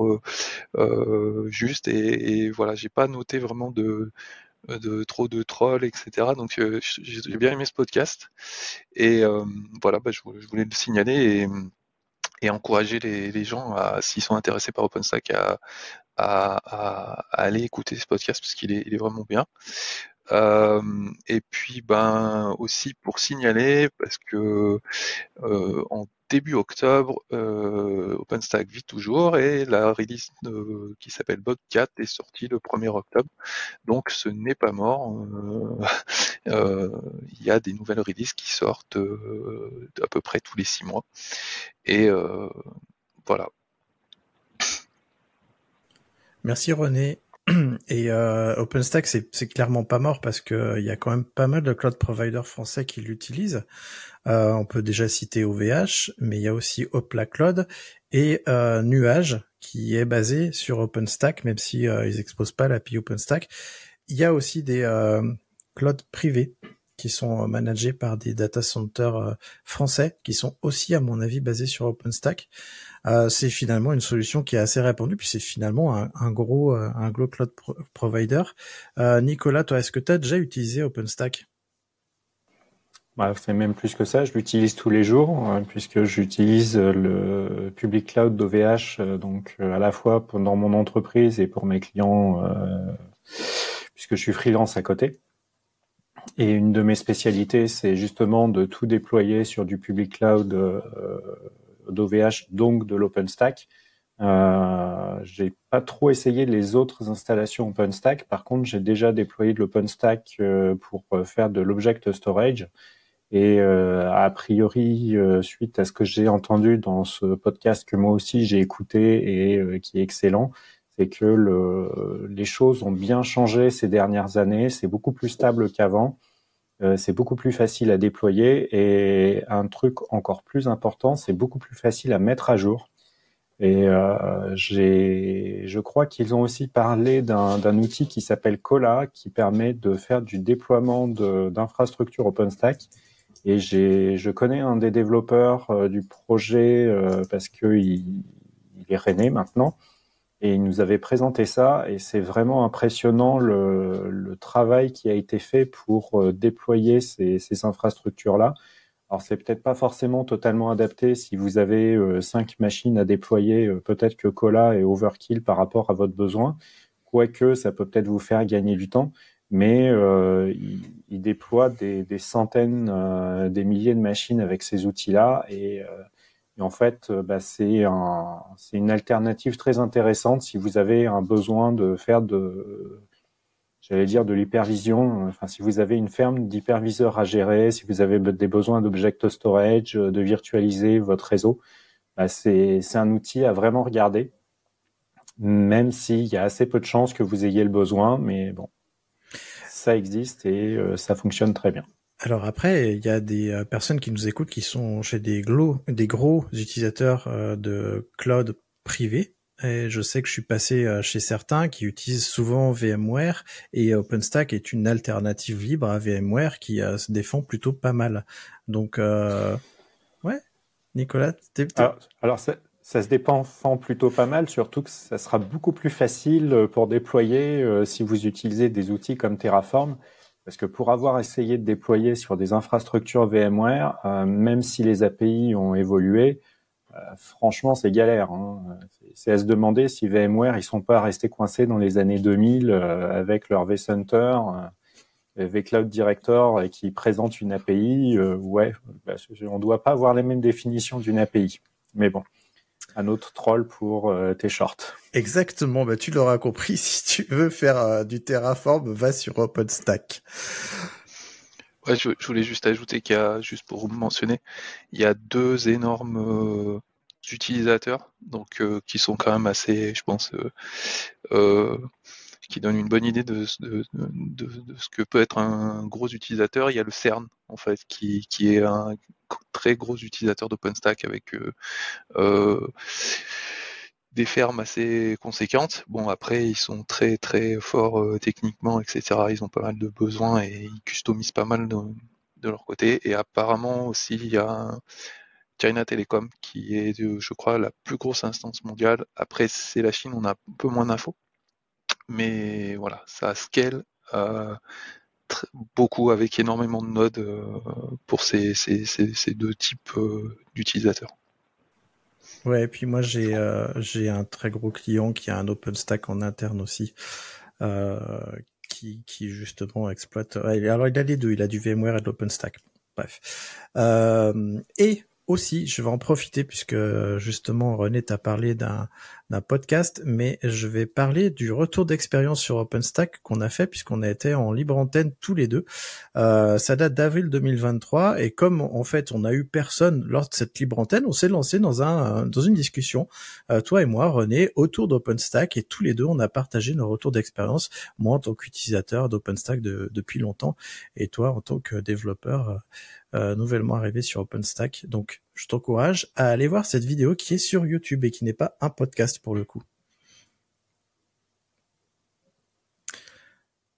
juste et, et voilà, j'ai pas noté vraiment de trop de trolls, etc. Donc j'ai bien aimé ce podcast et voilà, bah, je, voulais le signaler et encourager les, les gens, s'ils sont intéressés par OpenStack, à, à, à, aller écouter ce podcast parce qu'il est, il est vraiment bien. Euh, et puis ben aussi pour signaler parce que euh, en début octobre, euh, OpenStack vit toujours et la release qui s'appelle Botcat est sortie le 1er octobre. Donc ce n'est pas mort. Euh, [laughs] euh, il y a des nouvelles releases qui sortent à peu près tous les six mois. Et voilà.
Merci René. [clears throat] Et euh, OpenStack, c'est clairement pas mort parce que il y a quand même pas mal de cloud providers français qui l'utilisent. Euh, on peut déjà citer OVH, mais il y a aussi Opla Cloud et euh, Nuage qui est basé sur OpenStack, même si euh, ils exposent pas l'API OpenStack. Il y a aussi des euh, clouds privés qui sont managés par des data centers euh, français qui sont aussi, à mon avis, basés sur OpenStack. Euh, c'est finalement une solution qui est assez répandue, puis c'est finalement un, gros, un gros cloud provider. Nicolas, toi, est-ce que tu as déjà utilisé OpenStack?
Bah, c'est même plus que ça, je l'utilise tous les jours euh, puisque j'utilise euh, le public cloud d'OVH euh, donc à la fois dans mon entreprise et pour mes clients puisque je suis freelance à côté. Et une de mes spécialités, c'est justement de tout déployer sur du public cloud d'OVH, donc de l'OpenStack. Euh, j'ai pas trop essayé les autres installations OpenStack. Par contre, j'ai déjà déployé de l'OpenStack pour faire de l'object storage et euh, a priori, euh, suite à ce que j'ai entendu dans ce podcast que moi aussi j'ai écouté et euh, qui est excellent, c'est que le, les choses ont bien changé ces dernières années. C'est beaucoup plus stable qu'avant. C'est beaucoup plus facile à déployer et un truc encore plus important, c'est beaucoup plus facile à mettre à jour. Et euh, je crois qu'ils ont aussi parlé d'un outil qui s'appelle Cola, qui permet de faire du déploiement d'infrastructures OpenStack. Et je connais un des développeurs euh, du projet euh, parce qu'il il est rené maintenant. Et il nous avait présenté ça. Et c'est vraiment impressionnant le, le, travail qui a été fait pour euh, déployer ces, ces infrastructures-là. Alors c'est peut-être pas forcément totalement adapté si vous avez euh, cinq machines à déployer. Euh, peut-être que Cola est overkill par rapport à votre besoin, quoique ça peut peut-être vous faire gagner du temps. Mais euh, il, déploie des, centaines, euh, des milliers de machines avec ces outils-là, et, et, en fait, bah, c'est un, une alternative très intéressante si vous avez un besoin de faire de j'allais dire de l'hypervision. Enfin, si vous avez une ferme d'hyperviseurs à gérer, si vous avez des besoins d'object storage, de virtualiser votre réseau, bah c'est un outil à vraiment regarder, même s'il y a assez peu de chances que vous ayez le besoin, mais bon, ça existe et euh, ça fonctionne très bien.
Alors après, il y a des euh, personnes qui nous écoutent qui sont chez des, gros, utilisateurs euh, de cloud privé je sais que je suis passé euh, chez certains qui utilisent souvent VMware et OpenStack est une alternative libre à VMware qui se défend plutôt pas mal. Donc, euh, ouais, Nicolas, t'es...
Alors, alors ça, ça, se défend plutôt pas mal, surtout que ça sera beaucoup plus facile pour déployer si vous utilisez des outils comme Terraform. Parce que pour avoir essayé de déployer sur des infrastructures VMware, même si les API ont évolué, franchement, c'est galère. Hein c'est à se demander si VMware ils sont pas restés coincés dans les années 2000 euh, avec leur vCenter, euh, vCloud Director et qui présente une API. Euh, ouais, bah, on doit pas avoir les mêmes définitions d'une API. Mais bon, un autre troll pour tes shorts.
Exactement, bah tu l'auras compris. [laughs] Si tu veux faire du Terraform, va sur OpenStack.
Ouais, je, je voulais juste ajouter qu'il y a, juste pour vous mentionner, il y a deux énormes utilisateurs, donc euh, qui sont quand même assez, je pense, euh, euh, qui donnent une bonne idée de, de, ce que peut être un gros utilisateur. Il y a le CERN, en fait, qui, est un très gros utilisateur d'OpenStack avec des fermes assez conséquentes. Bon, après, ils sont très très forts techniquement, etc. Ils ont pas mal de besoins et ils customisent pas mal de leur côté. Et apparemment aussi, il y a China Telecom, qui est, je crois, la plus grosse instance mondiale. Après, c'est la Chine, on a un peu moins d'infos. Mais voilà, ça scale euh, beaucoup avec énormément de nodes euh, pour ces, deux types euh, d'utilisateurs.
Ouais, et puis moi j'ai un très gros client qui a un OpenStack en interne aussi, qui justement exploite. alors il a les deux, il a du VMware et de l'OpenStack. Bref. et aussi, je vais en profiter puisque justement René t'a parlé d'un podcast, mais je vais parler du retour d'expérience sur OpenStack qu'on a fait puisqu'on a été en libre antenne tous les deux. Euh, ça date d'avril 2023 et comme en fait on a eu personne lors de cette libre antenne, on s'est lancé dans un dans une discussion, euh, toi et moi, René, autour d'OpenStack et tous les deux on a partagé nos retours d'expérience. Moi en tant qu'utilisateur d'OpenStack depuis longtemps et toi en tant que développeur euh, nouvellement arrivé sur OpenStack. Donc, je t'encourage à aller voir cette vidéo qui est sur YouTube et qui n'est pas un podcast pour le coup.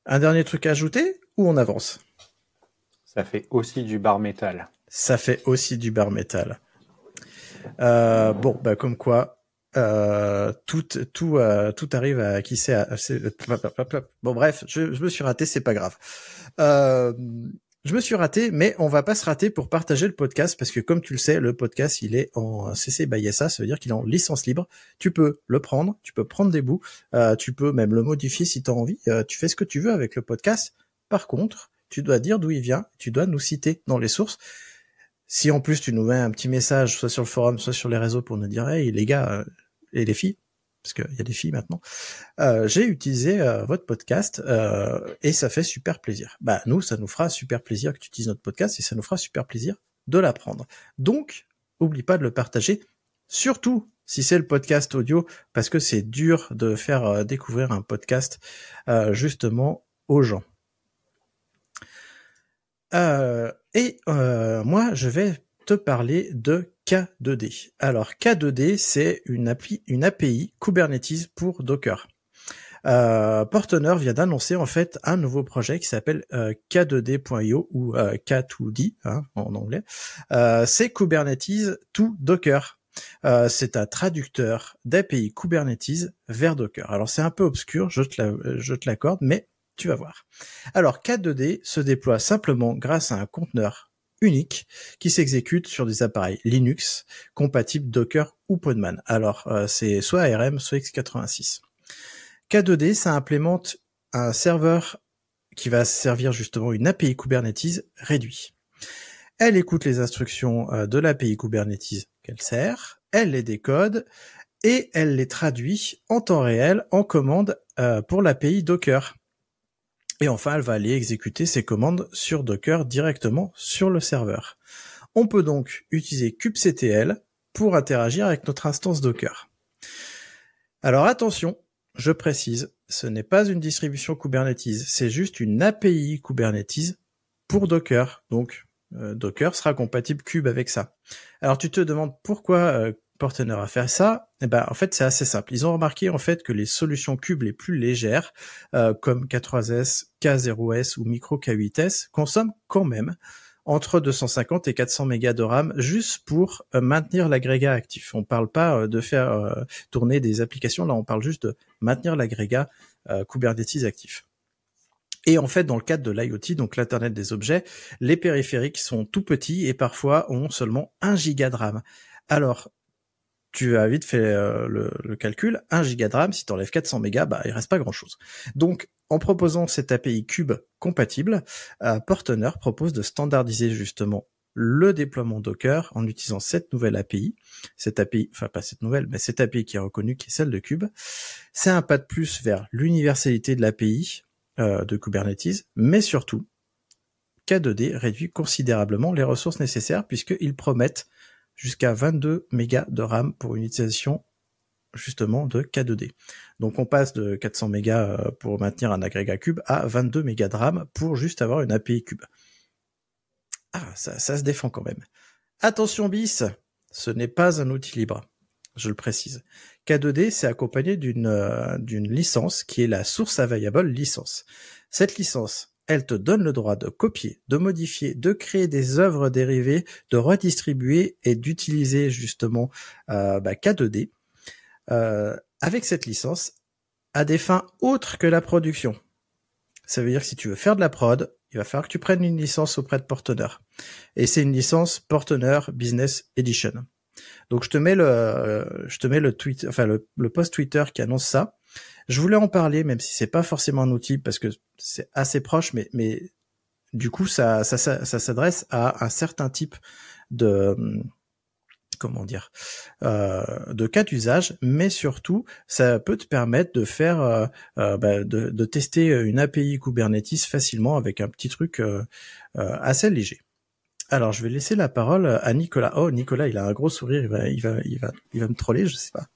Un dernier truc à ajouter ou on avance
Ça fait aussi du bar métal.
Ça fait aussi du bar métal. Euh, bon, bah comme quoi, euh, tout tout tout arrive à qui sait. Bon bref, je, je, me suis raté, c'est pas grave. Je me suis raté, mais on va pas se rater pour partager le podcast parce que comme tu le sais, le podcast il est en CC by SA, ça veut dire qu'il est en licence libre. Tu peux le prendre, tu peux prendre des bouts, euh, tu peux même le modifier si tu as envie. Euh, tu fais ce que tu veux avec le podcast. Par contre, tu dois dire d'où il vient, tu dois nous citer dans les sources. Si en plus tu nous mets un petit message, soit sur le forum, soit sur les réseaux pour nous dire, hey les gars euh, et les filles, parce qu'il y a des filles maintenant, euh, j'ai utilisé euh, votre podcast euh, et ça fait super plaisir. Bah nous, ça nous fera super plaisir que tu utilises notre podcast et ça nous fera super plaisir de l'apprendre. Donc, oublie pas de le partager, surtout si c'est le podcast audio, parce que c'est dur de faire découvrir un podcast justement aux gens. et moi, je vais te parler de K2D. Alors K2D, c'est une, appli, une API Kubernetes pour Docker. Euh, Portener vient d'annoncer en fait un nouveau projet qui s'appelle euh, K2D.io ou euh, K2D hein, en anglais. Euh, c'est Kubernetes to Docker. C'est un traducteur d'API Kubernetes vers Docker. Alors c'est un peu obscur, je te l'accorde, mais tu vas voir. Alors K2D se déploie simplement grâce à un conteneur unique qui s'exécute sur des appareils Linux compatibles Docker ou Podman. Alors c'est soit ARM, soit x86. K2D, ça implémente un serveur qui va servir justement une API Kubernetes réduit. Elle écoute les instructions euh, de l'API Kubernetes qu'elle sert, elle les décode et elle les traduit en temps réel en commande euh, pour l'API Docker. Et enfin, elle va aller exécuter ses commandes sur Docker directement sur le serveur. On peut donc utiliser kubectl pour interagir avec notre instance Docker. Alors attention, je précise, ce n'est pas une distribution Kubernetes, c'est juste une API Kubernetes pour Docker. Donc euh, Docker sera compatible Kube avec ça. Alors tu te demandes pourquoi euh, Portener a fait ça Eh ben en fait c'est assez simple. Ils ont remarqué en fait que les solutions Kube les plus légères, euh, comme K3s, K0s ou Micro K8s, consomment quand même entre 250 et 400 mégas de RAM juste pour euh, maintenir l'agrégat actif. On parle pas euh, de faire tourner des applications, là on parle juste de maintenir l'agrégat Kubernetes actif. Et en fait, dans le cadre de l'IoT, donc l'Internet des objets, les périphériques sont tout petits et parfois ont seulement 1 giga de RAM. Alors, tu as vite fait euh, le, calcul, 1 giga de RAM, si tu enlèves 400 mégas, bah, il reste pas grand chose. Donc, en proposant cette API Cube compatible, euh, Portener propose de standardiser justement le déploiement Docker en utilisant cette nouvelle API. Cette API, enfin pas cette nouvelle, mais cette API qui est reconnue, qui est celle de Cube. C'est un pas de plus vers l'universalité de l'API euh, de Kubernetes, mais surtout, K2D réduit considérablement les ressources nécessaires puisqu'ils promettent jusqu'à 22 mégas de RAM pour une utilisation justement de K2D. Donc on passe de 400 mégas euh, pour maintenir un agrégat cube à 22 mégas de RAM pour juste avoir une API cube. Ah, ça, ça se défend quand même. Attention bis, ce n'est pas un outil libre, je le précise. K2D, c'est accompagné d'une euh, d'une licence qui est la source available licence. Cette licence, elle te donne le droit de copier, de modifier, de créer des œuvres dérivées, de redistribuer et d'utiliser justement euh, bah, K2D euh, avec cette licence à des fins autres que la production. Ça veut dire que si tu veux faire de la prod, il va falloir que tu prennes une licence auprès de Portener. Et c'est une licence Portener Business Edition. Donc je te mets le, euh, je te mets le tweet, enfin le post Twitter qui annonce ça. Je voulais en parler, même si c'est pas forcément un outil, parce que c'est assez proche, mais, du coup, ça, s'adresse à un certain type de comment dire euh, de cas d'usage, mais surtout ça peut te permettre de faire euh, euh, bah, de, de, tester une API Kubernetes facilement avec un petit truc assez léger. Alors je vais laisser la parole à Nicolas. Oh Nicolas, il a un gros sourire, il va il va il va il va me troller, je sais pas.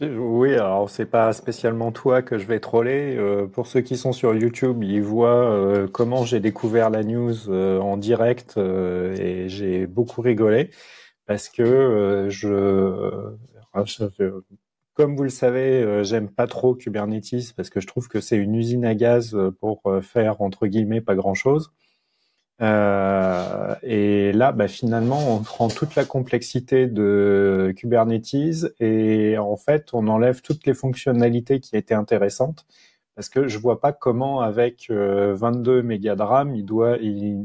Oui, alors c'est pas spécialement toi que je vais troller. Euh, pour ceux qui sont sur YouTube, ils voient euh, comment j'ai découvert la news euh, en direct et j'ai beaucoup rigolé parce que je, comme vous le savez, j'aime pas trop Kubernetes parce que je trouve que c'est une usine à gaz pour faire entre guillemets pas grand chose. Euh, et là, bah, finalement, on prend toute la complexité de Kubernetes et en fait, on enlève toutes les fonctionnalités qui étaient intéressantes parce que je vois pas comment avec 22 euh, mégas de RAM, il doit, il,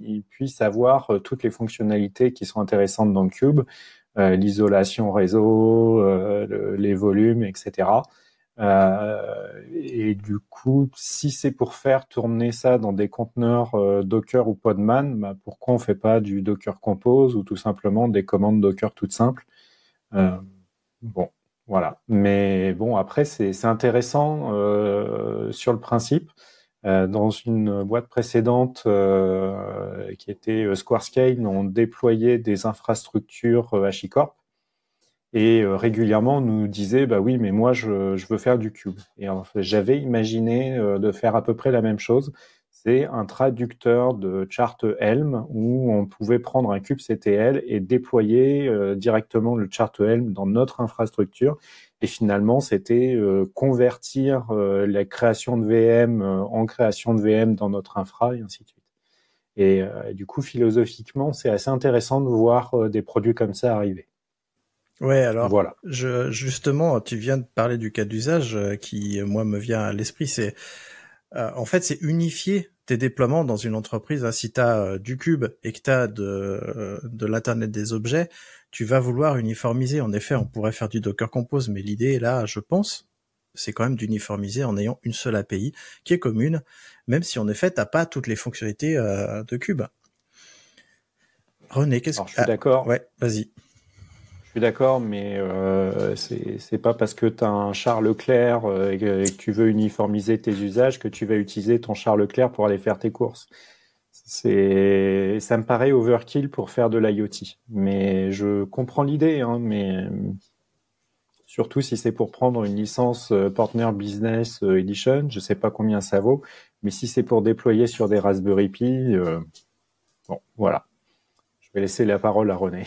il puisse avoir euh, toutes les fonctionnalités qui sont intéressantes dans Cube, euh, l'isolation réseau, euh, les volumes, etc. Euh, et du coup, si c'est pour faire tourner ça dans des conteneurs euh, Docker ou Podman, bah, pourquoi on fait pas du Docker Compose ou tout simplement des commandes Docker toutes simples? Euh, Bon, voilà. Mais bon, après, c'est intéressant sur le principe. dans une boîte précédente qui était Squarescale, on déployait des infrastructures HashiCorp et euh, régulièrement nous disait bah oui mais moi je, je veux faire du cube et en fait, j'avais imaginé euh, de faire à peu près la même chose c'est un traducteur de chart Helm où on pouvait prendre un kubectl et déployer euh, directement le chart Helm dans notre infrastructure. Et finalement, c'était euh, convertir euh, la création de VM en création de VM dans notre infra et ainsi de suite. Et du coup, philosophiquement, c'est assez intéressant de voir des produits comme ça arriver.
Ouais, alors voilà. Je, justement, tu viens de parler du cas d'usage qui, moi, me vient à l'esprit. C'est euh, en fait, c'est unifier tes déploiements dans une entreprise. Hein. Si tu as euh, du cube et que tu as de, euh, de l'Internet des objets, tu vas vouloir uniformiser. En effet, on pourrait faire du Docker Compose, mais l'idée là, je pense, c'est quand même d'uniformiser en ayant une seule API qui est commune, même si en effet, t'as pas toutes les fonctionnalités de cube. René, qu'est-ce que...
Je suis d'accord.
Ouais, vas-y
d'accord, mais euh, c'est pas parce que tu as un char Leclerc euh, et, que, tu veux uniformiser tes usages que tu vas utiliser ton char Leclerc pour aller faire tes courses. Ça me paraît overkill pour faire de l'IoT. Mais je comprends l'idée, hein, mais surtout si c'est pour prendre une licence euh, Partner Business euh, Edition, je sais pas combien ça vaut, mais si c'est pour déployer sur des Raspberry Pi, bon, voilà. Je vais laisser la parole à René.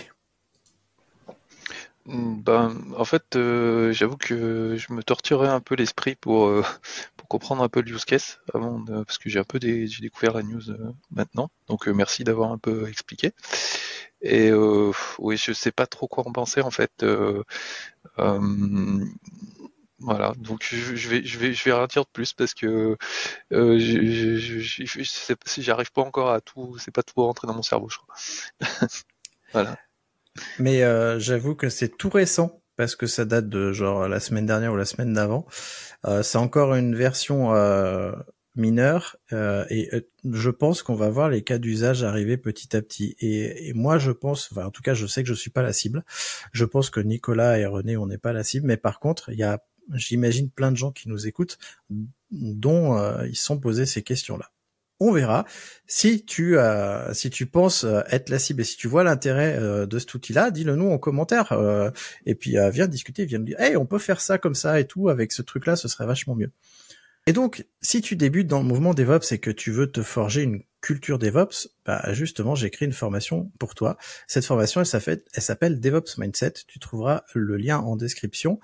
Ben, en fait, euh, j'avoue que je me torturais un peu l'esprit pour, euh, [laughs] pour comprendre un peu le use case avant, de, parce que j'ai un peu des, j'ai découvert la news euh, maintenant. Donc merci d'avoir un peu expliqué. Et oui, je sais pas trop quoi en penser en fait. voilà, donc je, vais je vais je vais rien dire de plus parce que euh, j'arrive pas encore à tout, c'est pas tout rentrer dans mon cerveau, je crois. [laughs] voilà.
Mais euh, j'avoue que c'est tout récent parce que ça date de genre la semaine dernière ou la semaine d'avant. Euh, c'est encore une version euh, mineure et je pense qu'on va voir les cas d'usage arriver petit à petit. Et, et moi, je pense, enfin, en tout cas, je sais que je suis pas la cible. Je pense que Nicolas et René, on n'est pas la cible. Mais par contre, il y a, j'imagine, plein de gens qui nous écoutent dont ils sont posés ces questions-là on verra. Si tu euh, si tu penses euh, être la cible et si tu vois l'intérêt euh, de cet outil-là, dis-le nous en commentaire et puis viens discuter, viens me dire, hey, on peut faire ça comme ça et tout avec ce truc-là, ce serait vachement mieux. Et donc, si tu débutes dans le mouvement DevOps et que tu veux te forger une culture DevOps, bah justement, j'ai créé une formation pour toi. Cette formation, elle s'appelle DevOps Mindset. Tu trouveras le lien en description.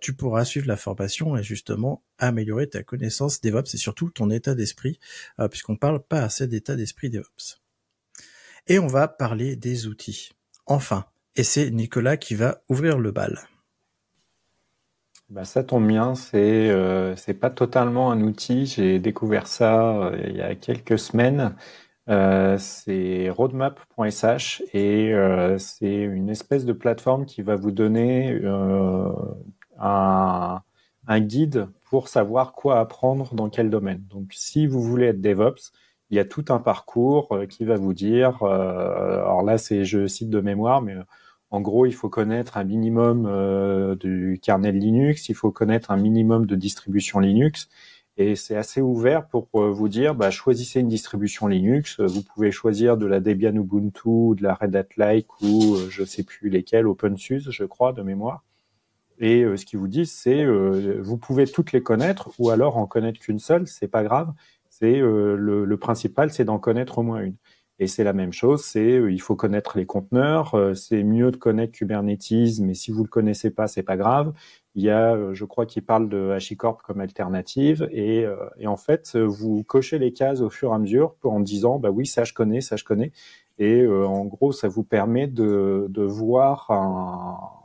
Tu pourras suivre la formation et justement améliorer ta connaissance DevOps et surtout ton état d'esprit, euh, puisqu'on parle pas assez d'état d'esprit DevOps. Et on va parler des outils. Enfin, et c'est Nicolas qui va ouvrir le bal.
Bah ça tombe bien, c'est euh, pas totalement un outil. J'ai découvert ça euh, il y a quelques semaines. Euh, c'est roadmap.sh et c'est une espèce de plateforme qui va vous donner un, un guide pour savoir quoi apprendre dans quel domaine. Donc si vous voulez être DevOps, il y a tout un parcours qui va vous dire. alors là, c'est je cite de mémoire, mais en gros, il faut connaître un minimum euh, du kernel Linux, il faut connaître un minimum de distribution Linux, et c'est assez ouvert pour euh, vous dire, bah, choisissez une distribution Linux. Vous pouvez choisir de la Debian Ubuntu, de la Red Hat Like ou euh, je sais plus lesquelles, OpenSUSE, je crois, de mémoire. Et ce qu'ils vous disent, c'est vous pouvez toutes les connaître ou alors en connaître qu'une seule, c'est pas grave. C'est le, le, principal, c'est d'en connaître au moins une. Et c'est la même chose, c'est euh, il faut connaître les conteneurs, euh, c'est mieux de connaître Kubernetes, mais si vous le connaissez pas, c'est pas grave. Il y a, euh, je crois, qui parle de HashiCorp comme alternative, et, et, en fait, vous cochez les cases au fur et à mesure en disant, bah oui, ça je connais, ça je connais, et en gros, ça vous permet de, de voir un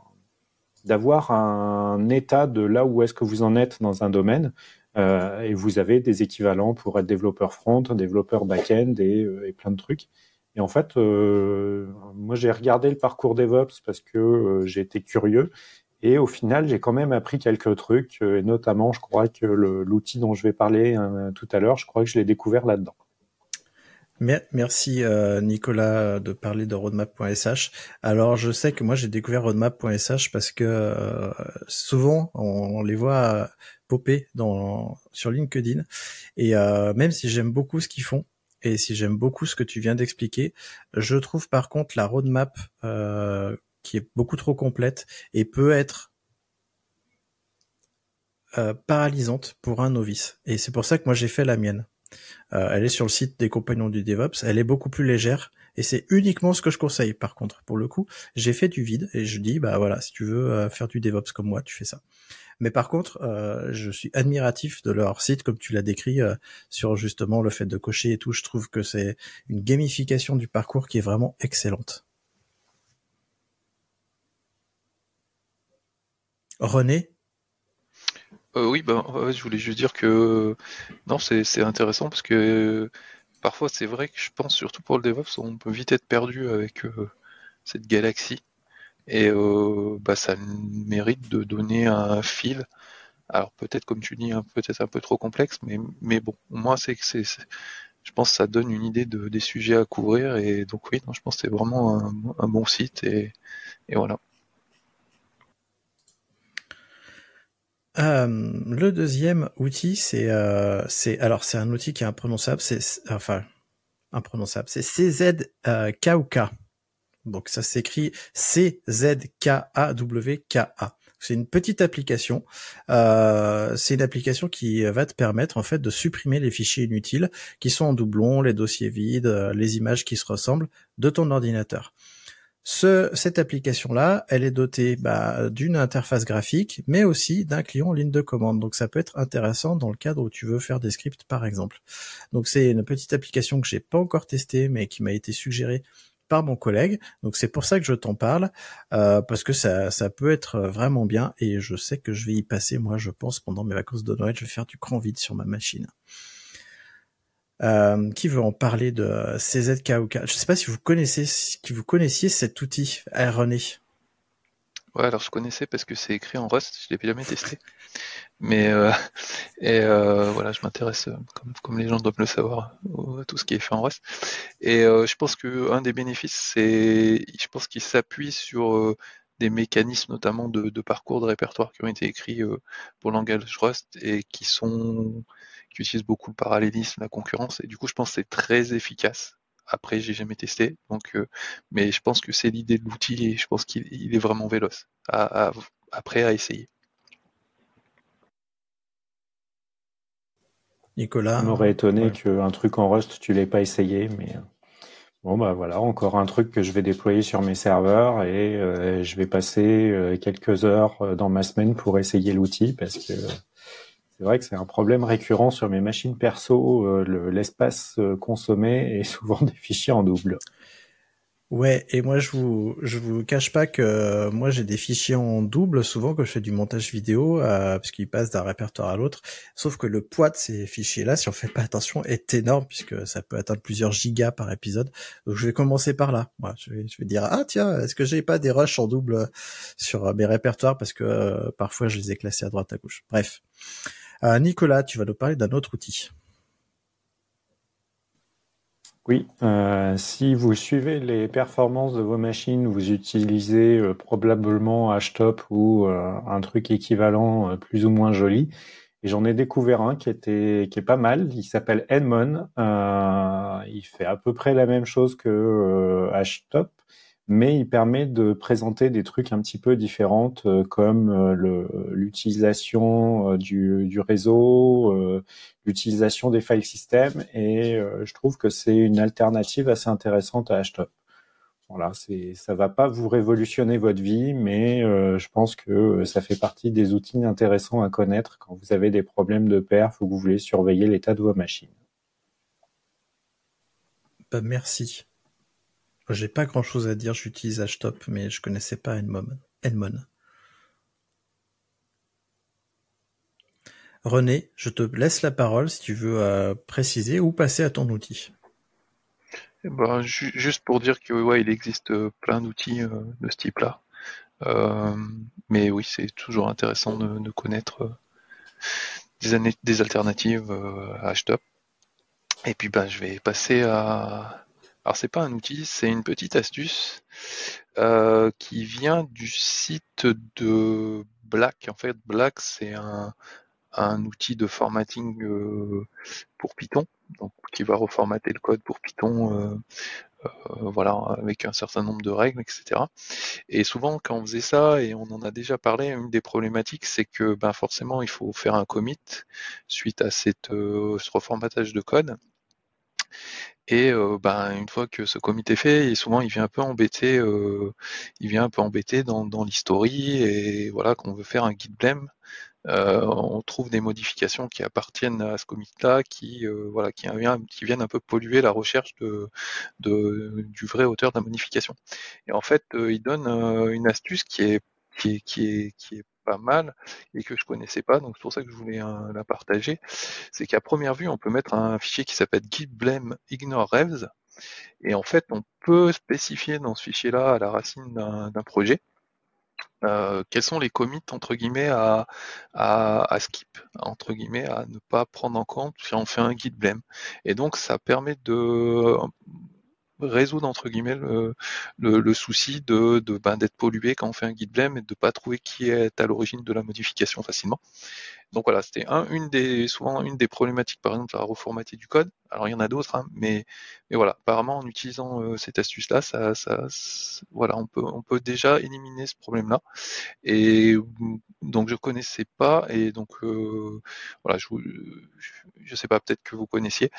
d'avoir un état de là où est-ce que vous en êtes dans un domaine. Euh, et vous avez des équivalents pour être développeur front, développeur back-end et, euh, plein de trucs. Et en fait, euh, moi j'ai regardé le parcours DevOps parce que euh, j'ai curieux. Et au final, j'ai quand même appris quelques trucs, et notamment, je crois que l'outil dont je vais parler tout à l'heure, je crois que je l'ai découvert là-dedans.
Merci euh, Nicolas de parler de roadmap.sh. Alors je sais que moi j'ai découvert roadmap.sh parce que euh, souvent on, les voit popper dans sur LinkedIn et euh, même si j'aime beaucoup ce qu'ils font et si j'aime beaucoup ce que tu viens d'expliquer, je trouve par contre la roadmap qui est beaucoup trop complète et peut être paralysante pour un novice. Et c'est pour ça que moi j'ai fait la mienne. Euh, elle est sur le site des compagnons du DevOps. Elle est beaucoup plus légère et c'est uniquement ce que je conseille. Par contre, pour le coup, j'ai fait du vide et je dis bah voilà, si tu veux euh, faire du DevOps comme moi, tu fais ça. Mais par contre, euh, je suis admiratif de leur site comme tu l'as décrit sur justement le fait de cocher et tout. Je trouve que c'est une gamification du parcours qui est vraiment excellente. René,
euh, oui, ben, je voulais juste dire que non, c'est intéressant parce que parfois c'est vrai que je pense surtout pour le DevOps, on peut vite être perdu avec euh, cette galaxie et euh, bah, ça mérite de donner un fil. Alors peut-être comme tu dis, peut-être un peu trop complexe, mais mais bon, moi c'est que c'est je pense que ça donne une idée de, des sujets à couvrir et donc oui, non, je pense que c'est vraiment un, un, bon site et, et voilà.
Euh, le deuxième outil, c'est euh, c'est alors c'est un outil qui est imprononçable, c'est enfin imprononçable, c'est CZKUK. Euh, Donc ça s'écrit C-Z-K-A-W-K-A. C'est une petite application. Euh, c'est une application qui va te permettre en fait de supprimer les fichiers inutiles qui sont en doublon, les dossiers vides, les images qui se ressemblent de ton ordinateur. Ce, cette application-là, elle est dotée bah, d'une interface graphique, mais aussi d'un client en ligne de commande. Donc ça peut être intéressant dans le cadre où tu veux faire des scripts, par exemple. Donc c'est une petite application que j'ai pas encore testée, mais qui m'a été suggérée par mon collègue. Donc c'est pour ça que je t'en parle, euh, parce que ça, ça peut être vraiment bien, et je sais que je vais y passer, moi je pense, pendant mes vacances de Noël, je vais faire du grand vide sur ma machine. Euh, qui veut en parler de CZKOK Je ne sais pas si vous connaissez, si vous connaissiez cet outil, René.
Ouais, alors je connaissais parce que c'est écrit en Rust, je l'ai jamais testé. Mais euh, et euh, voilà, je m'intéresse, comme, comme les gens doivent le savoir, à tout ce qui est fait en Rust. Et je pense que un des bénéfices, c'est, je pense qu'il s'appuie sur des mécanismes notamment de, de, parcours de répertoire qui ont été écrits pour le langage Rust et qui sont qui utilise beaucoup le parallélisme, la concurrence, et du coup je pense que c'est très efficace. Après, j'ai jamais testé, donc, euh, mais je pense que c'est l'idée de l'outil et je pense qu'il est vraiment véloce. après, à essayer.
Nicolas.
Ça m'aurait étonné qu'un truc en Rust, tu l'aies pas essayé, mais euh, bon, bah voilà, encore un truc que je vais déployer sur mes serveurs et euh, je vais passer quelques heures dans ma semaine pour essayer l'outil parce que c'est vrai que c'est un problème récurrent sur mes machines perso. Euh, l'espace euh, consommé est [laughs] souvent des fichiers en double.
Ouais, et moi je vous je vous cache pas que euh, moi j'ai des fichiers en double souvent quand je fais du montage vidéo euh, parce qu'ils passent d'un répertoire à l'autre. Sauf que le poids de ces fichiers-là, si on fait pas attention, est énorme puisque ça peut atteindre plusieurs gigas par épisode. Donc je vais commencer par là. Moi, je vais dire ah tiens, est-ce que j'ai pas des rushs en double sur mes répertoires? Parce que parfois je les ai classés à droite à gauche. Bref. Euh, Nicolas, tu vas nous parler d'un autre outil.
Oui, euh, si vous suivez les performances de vos machines, vous utilisez euh, probablement HTOP ou un truc équivalent plus ou moins joli. Et j'en ai découvert un qui était qui est pas mal. Il s'appelle Edmon. il fait à peu près la même chose que HTOP, mais il permet de présenter des trucs un petit peu différents euh, comme euh, l'utilisation euh, du, réseau, l'utilisation des file systems et je trouve que c'est une alternative assez intéressante à HTOP. Voilà, c'est ça va pas vous révolutionner votre vie, mais je pense que ça fait partie des outils intéressants à connaître quand vous avez des problèmes de perf ou que vous voulez surveiller l'état de vos machines.
Bah, merci. J'ai pas grand chose à dire, j'utilise HTOP, mais je connaissais pas Edmon. René, je te laisse la parole si tu veux euh, préciser ou passer à ton outil.
Eh ben, juste pour dire que ouais, existe euh, plein d'outils euh, de ce type-là. mais oui, c'est toujours intéressant de, connaître des, des alternatives à HTOP. Et puis ben, je vais passer à, alors c'est pas un outil, c'est une petite astuce euh, qui vient du site de Black. En fait, Black c'est un, outil de formatting euh, pour Python, donc qui va reformater le code pour Python voilà, avec un certain nombre de règles, etc. Et souvent, quand on faisait ça, et on en a déjà parlé, une des problématiques, c'est que ben, forcément, il faut faire un commit suite à cette, ce reformatage de code. Et ben, une fois que ce commit est fait, souvent il vient un peu embêter, il vient un peu embêter dans, dans l'history et voilà qu'on veut faire un git blame euh, on trouve des modifications qui appartiennent à ce commit-là, qui euh, voilà, qui, viennent un peu polluer la recherche de, du vrai auteur de la modification. Et en fait, euh, il donne une astuce qui est qui est, qui est, qui est pas mal et que je connaissais pas, donc c'est pour ça que je voulais la partager. C'est qu'à première vue, on peut mettre un fichier qui s'appelle git blame ignore revs, et en fait, on peut spécifier dans ce fichier-là à la racine d'un projet euh, quels sont les commits entre guillemets à, à, skip, entre guillemets à ne pas prendre en compte si on fait un guide blame. Et donc ça permet de résoudre entre guillemets le, souci de, ben, d'être pollué quand on fait un guide blame et de pas trouver qui est à l'origine de la modification facilement. Donc voilà, c'était un, une des, souvent une des problématiques, par exemple, à reformater du code. Alors il y en a d'autres, hein, mais, mais voilà, apparemment en utilisant euh, cette astuce-là, ça, ça, voilà, on peut, on peut déjà éliminer ce problème-là. Et donc je connaissais pas, et donc euh, voilà, je, je sais pas, peut-être que vous connaissiez,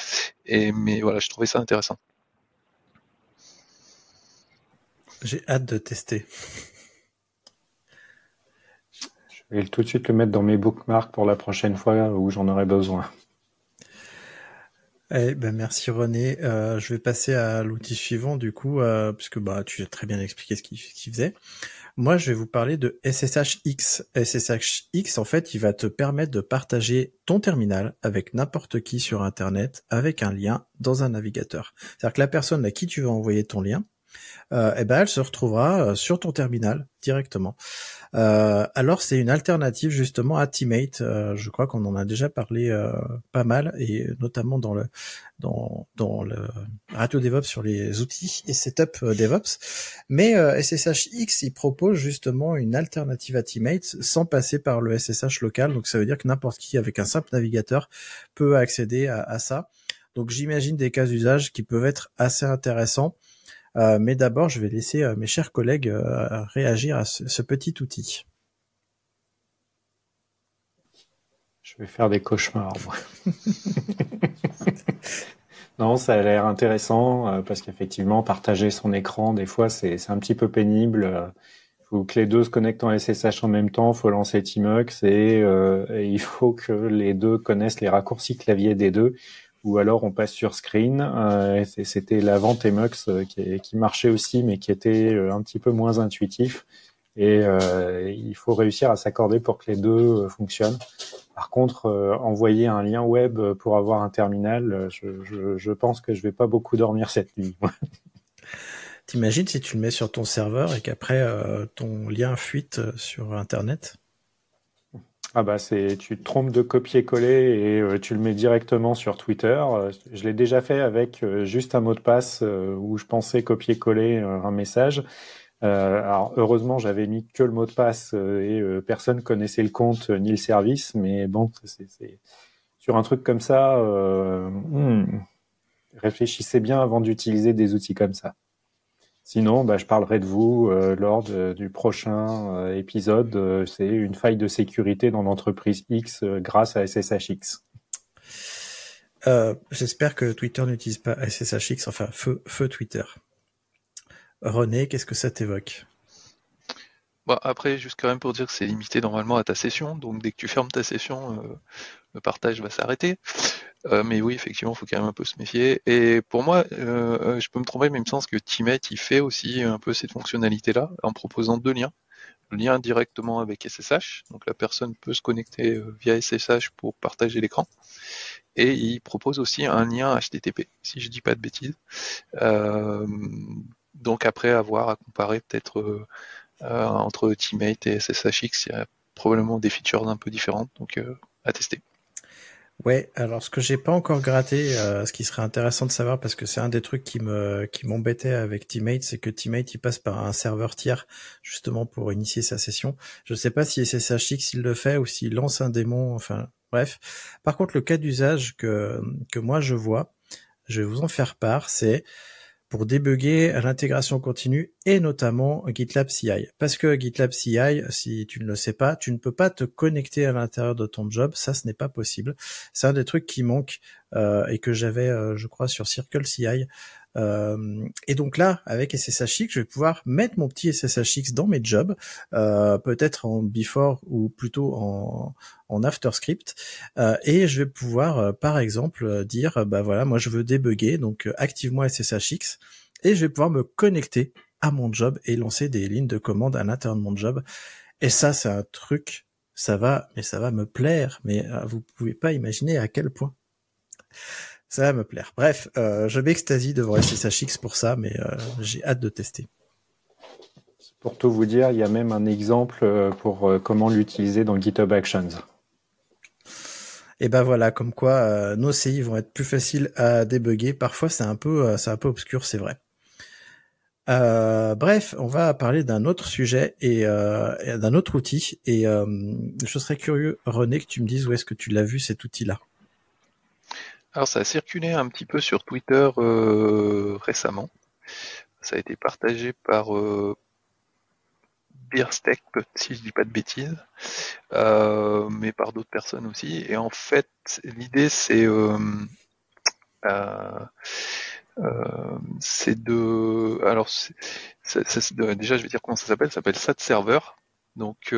et mais voilà, je trouvais ça intéressant.
J'ai hâte de tester.
Je vais tout de suite le mettre dans mes bookmarks pour la prochaine fois où j'en aurai besoin.
Eh ben merci René. Euh, je vais passer à l'outil suivant du coup, euh, puisque bah tu as très bien expliqué ce qu'il faisait. Moi, je vais vous parler de SSHX. SSHX, en fait, il va te permettre de partager ton terminal avec n'importe qui sur Internet avec un lien dans un navigateur. C'est-à-dire que la personne à qui tu vas envoyer ton lien, euh, eh ben elle se retrouvera euh, sur ton terminal directement. Euh, alors c'est une alternative justement à Teammate. je crois qu'on en a déjà parlé pas mal et notamment dans le dans dans le Radio DevOps sur les outils et setup DevOps. Mais SSHX il propose justement une alternative à Teammate sans passer par le SSH local. Donc ça veut dire que n'importe qui avec un simple navigateur peut accéder à, à ça. Donc j'imagine des cas d'usage qui peuvent être assez intéressants. Euh, mais d'abord, je vais laisser euh, mes chers collègues euh, réagir à ce, petit outil.
Je vais faire des cauchemars, moi. [laughs] non, ça a l'air intéressant parce qu'effectivement, partager son écran, des fois, c'est un petit peu pénible. Il faut que les deux se connectent en SSH en même temps, il faut lancer Tmux et, et, il faut que les deux connaissent les raccourcis clavier des deux ou alors on passe sur screen. Euh, C'était la vente Emux euh, qui, marchait aussi, mais qui était euh, un petit peu moins intuitif. Et il faut réussir à s'accorder pour que les deux fonctionnent. Par contre, envoyer un lien web pour avoir un terminal, je, pense que je vais pas beaucoup dormir cette nuit.
T'imagines si tu le mets sur ton serveur et qu'après ton lien fuite sur Internet?
Ah bah c'est tu te trompes de copier-coller et euh, tu le mets directement sur Twitter. Euh, je l'ai déjà fait avec euh, juste un mot de passe où je pensais copier-coller un message. alors heureusement j'avais mis que le mot de passe et personne connaissait le compte ni le service, mais bon c'est sur un truc comme ça. Hmm, réfléchissez bien avant d'utiliser des outils comme ça. Sinon, bah, je parlerai de vous euh, lors du prochain euh, épisode. Euh, c'est une faille de sécurité dans l'entreprise X grâce à SSHX.
J'espère que Twitter n'utilise pas SSHX, enfin feu, feu Twitter. René, qu'est-ce que ça t'évoque?
Bon, après, juste quand même pour dire que c'est limité normalement à ta session, donc dès que tu fermes ta session, le partage va s'arrêter. Euh, mais oui, effectivement, il faut quand même un peu se méfier. Et pour moi, euh, euh, je peux me tromper, mais il me semble que Teammate, il fait aussi un peu cette fonctionnalité-là en proposant deux liens. Le lien directement avec SSH, donc la personne peut se connecter via SSH pour partager l'écran. Et il propose aussi un lien HTTP, si je dis pas de bêtises. donc après, avoir à comparer peut-être entre Teammate et SSHX, il y a probablement des features un peu différentes, donc à tester.
Ouais, alors ce que j'ai pas encore gratté, euh, ce qui serait intéressant de savoir parce que c'est un des trucs qui me qui m'embêtait avec Teammate, c'est que Teammate il passe par un serveur tiers justement pour initier sa session. Je sais pas si SSHX il le fait ou s'il lance un démon, enfin bref. Par contre, le cas d'usage que que moi je vois, je vais vous en faire part, c'est pour débugger l'intégration continue et notamment GitLab CI. Parce que GitLab CI, si tu ne le sais pas, tu ne peux pas te connecter à l'intérieur de ton job. Ça, ce n'est pas possible. C'est un des trucs qui manque euh, et que j'avais, euh, je crois, sur Circle CI. Euh, et donc là, avec SSHX, je vais pouvoir mettre mon petit SSHX dans mes jobs, euh, peut-être en before ou plutôt en, en after script, euh, et je vais pouvoir, par exemple, dire, bah voilà, moi je veux débugger, donc active-moi SSHX, et je vais pouvoir me connecter à mon job et lancer des lignes de commande à l'intérieur de mon job. Et ça, c'est un truc, ça va, mais ça va me plaire, mais vous pouvez pas imaginer à quel point. Ça va me plaire. Bref, euh, je m'extasie devant SSHX pour ça, mais euh, j'ai hâte de tester.
Pour tout vous dire, il y a même un exemple euh, pour comment l'utiliser dans GitHub Actions.
Et ben voilà, comme quoi nos CI vont être plus faciles à débugger. Parfois, c'est un peu, c'est un peu obscur, c'est vrai. bref, on va parler d'un autre sujet et, et d'un autre outil. Et je serais curieux, René, que tu me dises où est-ce que tu l'as vu cet outil-là.
Alors ça a circulé un petit peu sur Twitter euh, récemment. Ça a été partagé par euh, si je dis pas de bêtises, euh, mais par d'autres personnes aussi. Et en fait, l'idée c'est euh, c'est de alors déjà je vais dire comment ça s'appelle ça s'appelle SAT Server donc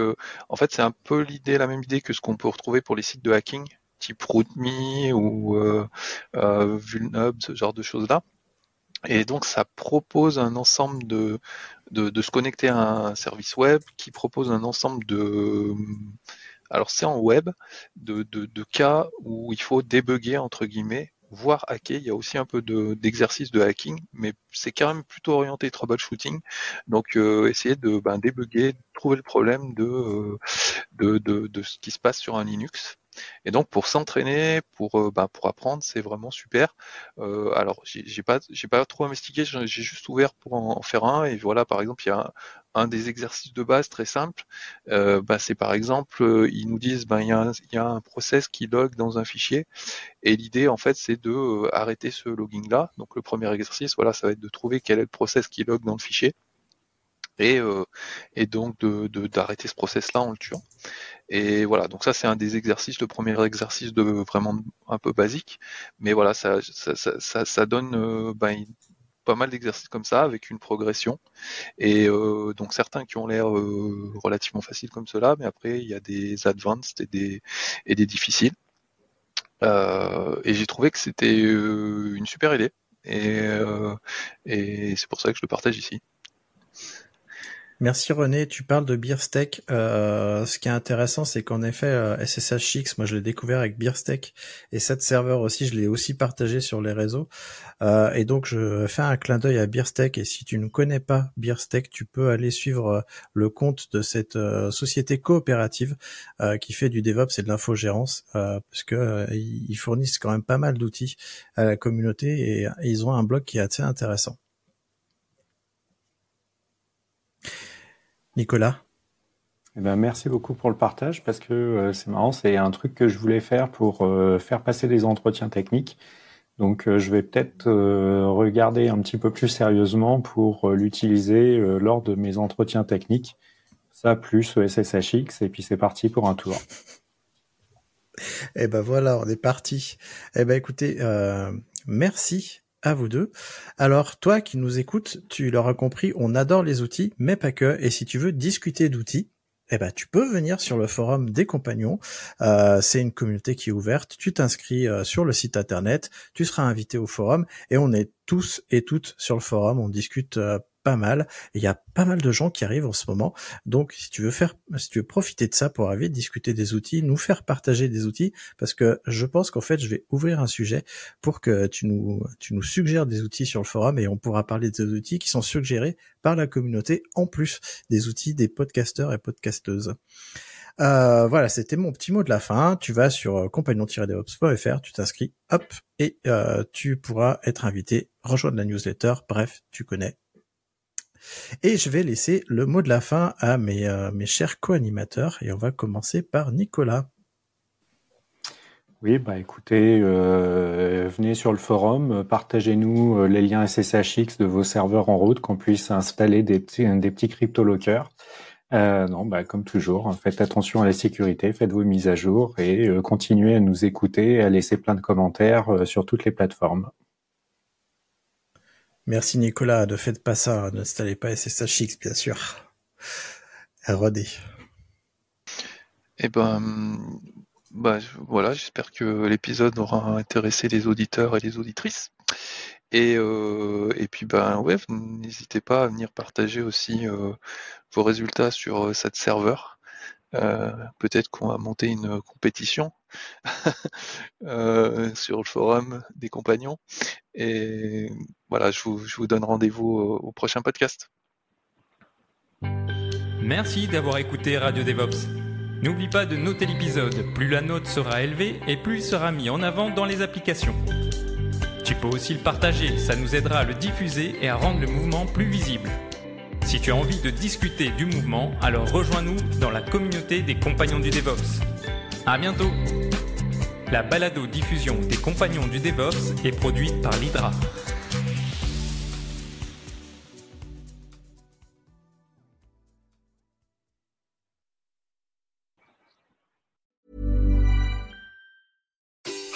en fait c'est un peu l'idée la même idée que ce qu'on peut retrouver pour les sites de hacking type RootMe ou euh, euh, Vulnub, ce genre de choses-là. Et donc ça propose un ensemble de, de, se connecter à un service web qui propose un ensemble de alors c'est en web de, de, cas où il faut débugger entre guillemets voire hacker. Il y a aussi un peu d'exercice de, hacking, mais c'est quand même plutôt orienté troubleshooting. Donc euh, essayer de ben, débugger, trouver le problème de, de, de, de, ce qui se passe sur un Linux. Et donc pour s'entraîner, pour euh, bah, pour apprendre, c'est vraiment super. Euh, alors j'ai pas j'ai pas trop investigué, j'ai juste ouvert pour en, faire un et voilà par exemple il y a un, des exercices de base très simple. Euh, bah, c'est par exemple euh, ils nous disent ben il y a un, il y a un process qui log dans un fichier et l'idée en fait c'est de arrêter ce logging là. Donc le premier exercice voilà ça va être de trouver quel est le process qui log dans le fichier et, euh, et donc de d'arrêter ce process là en le tuant. Et voilà, donc ça c'est un des exercices, le premier exercice de vraiment un peu basique, mais voilà, ça, ça, ça, ça donne euh, ben, pas mal d'exercices comme ça avec une progression. Et euh, donc certains qui ont l'air euh, relativement faciles comme cela, mais après il y a des advanced et des, et des difficiles. Euh, et j'ai trouvé que c'était euh, une super idée. Et, et c'est pour ça que je le partage ici.
Merci René, tu parles de Beersteak. Euh, ce qui est intéressant, c'est qu'en effet, euh, SSHX, moi je l'ai découvert avec Beersteak et cette serveur aussi, je l'ai aussi partagé sur les réseaux. Euh, et donc je fais un clin d'œil à Beersteak et si tu ne connais pas Beersteak, tu peux aller suivre le compte de cette société coopérative qui fait du DevOps et de l'infogérance, parce que ils fournissent quand même pas mal d'outils à la communauté et ils ont un blog qui est assez intéressant. Nicolas
eh ben, merci beaucoup pour le partage parce que euh, c'est marrant, c'est un truc que je voulais faire pour euh, faire passer les entretiens techniques. Donc euh, je vais peut-être regarder un petit peu plus sérieusement pour l'utiliser lors de mes entretiens techniques. Ça plus SSHX et puis c'est parti pour un tour.
Eh ben voilà, on est parti. Eh ben écoutez, merci à vous deux. Alors, toi qui nous écoutes, tu l'auras compris, on adore les outils, mais pas que. Et si tu veux discuter d'outils, eh ben, tu peux venir sur le forum des compagnons. Euh, c'est une communauté qui est ouverte. Tu t'inscris euh, sur le site internet, tu seras invité au forum et on est tous et toutes sur le forum. On discute euh, pas mal. Il y a pas mal de gens qui arrivent en ce moment. Donc, si tu veux faire, si tu veux profiter de ça pour arriver, discuter des outils, nous faire partager des outils, parce que je pense qu'en fait, je vais ouvrir un sujet pour que tu nous, tu nous suggères des outils sur le forum et on pourra parler des outils qui sont suggérés par la communauté en plus des outils des podcasteurs et podcasteuses. Euh, voilà, c'était mon petit mot de la fin. Tu vas sur euh, compagnon-devops.fr, tu t'inscris, hop, et euh, tu pourras être invité, rejoindre la newsletter. Bref, tu connais, et je vais laisser le mot de la fin à mes, euh, mes chers co-animateurs et on va commencer par Nicolas.
Oui, bah écoutez, euh, venez sur le forum, partagez-nous euh, les liens SSHX de vos serveurs en route, qu'on puisse installer des petits, des petits crypto-lockers. Non, bah, comme toujours, hein, faites attention à la sécurité, faites vos mises à jour et continuez à nous écouter et à laisser plein de commentaires sur toutes les plateformes.
Merci Nicolas, ne faites pas ça, n'installez pas SSHX bien sûr. RD.
Eh ben, bah, voilà, j'espère que l'épisode aura intéressé les auditeurs et les auditrices. Et, euh, puis ben ouais, n'hésitez pas à venir partager aussi euh, vos résultats sur euh, cette serveur. Euh, peut-être qu'on va monter une compétition [laughs] euh, sur le forum des compagnons. Et voilà, je vous, donne rendez-vous au, au prochain podcast.
Merci d'avoir écouté Radio DevOps. N'oublie pas de noter l'épisode, plus la note sera élevée et plus il sera mis en avant dans les applications. Tu peux aussi le partager, ça nous aidera à le diffuser et à rendre le mouvement plus visible. Si tu as envie de discuter du mouvement, alors rejoins-nous dans la communauté des compagnons du DevOps. À bientôt La balado-diffusion des compagnons du DevOps est produite par l'Hydra.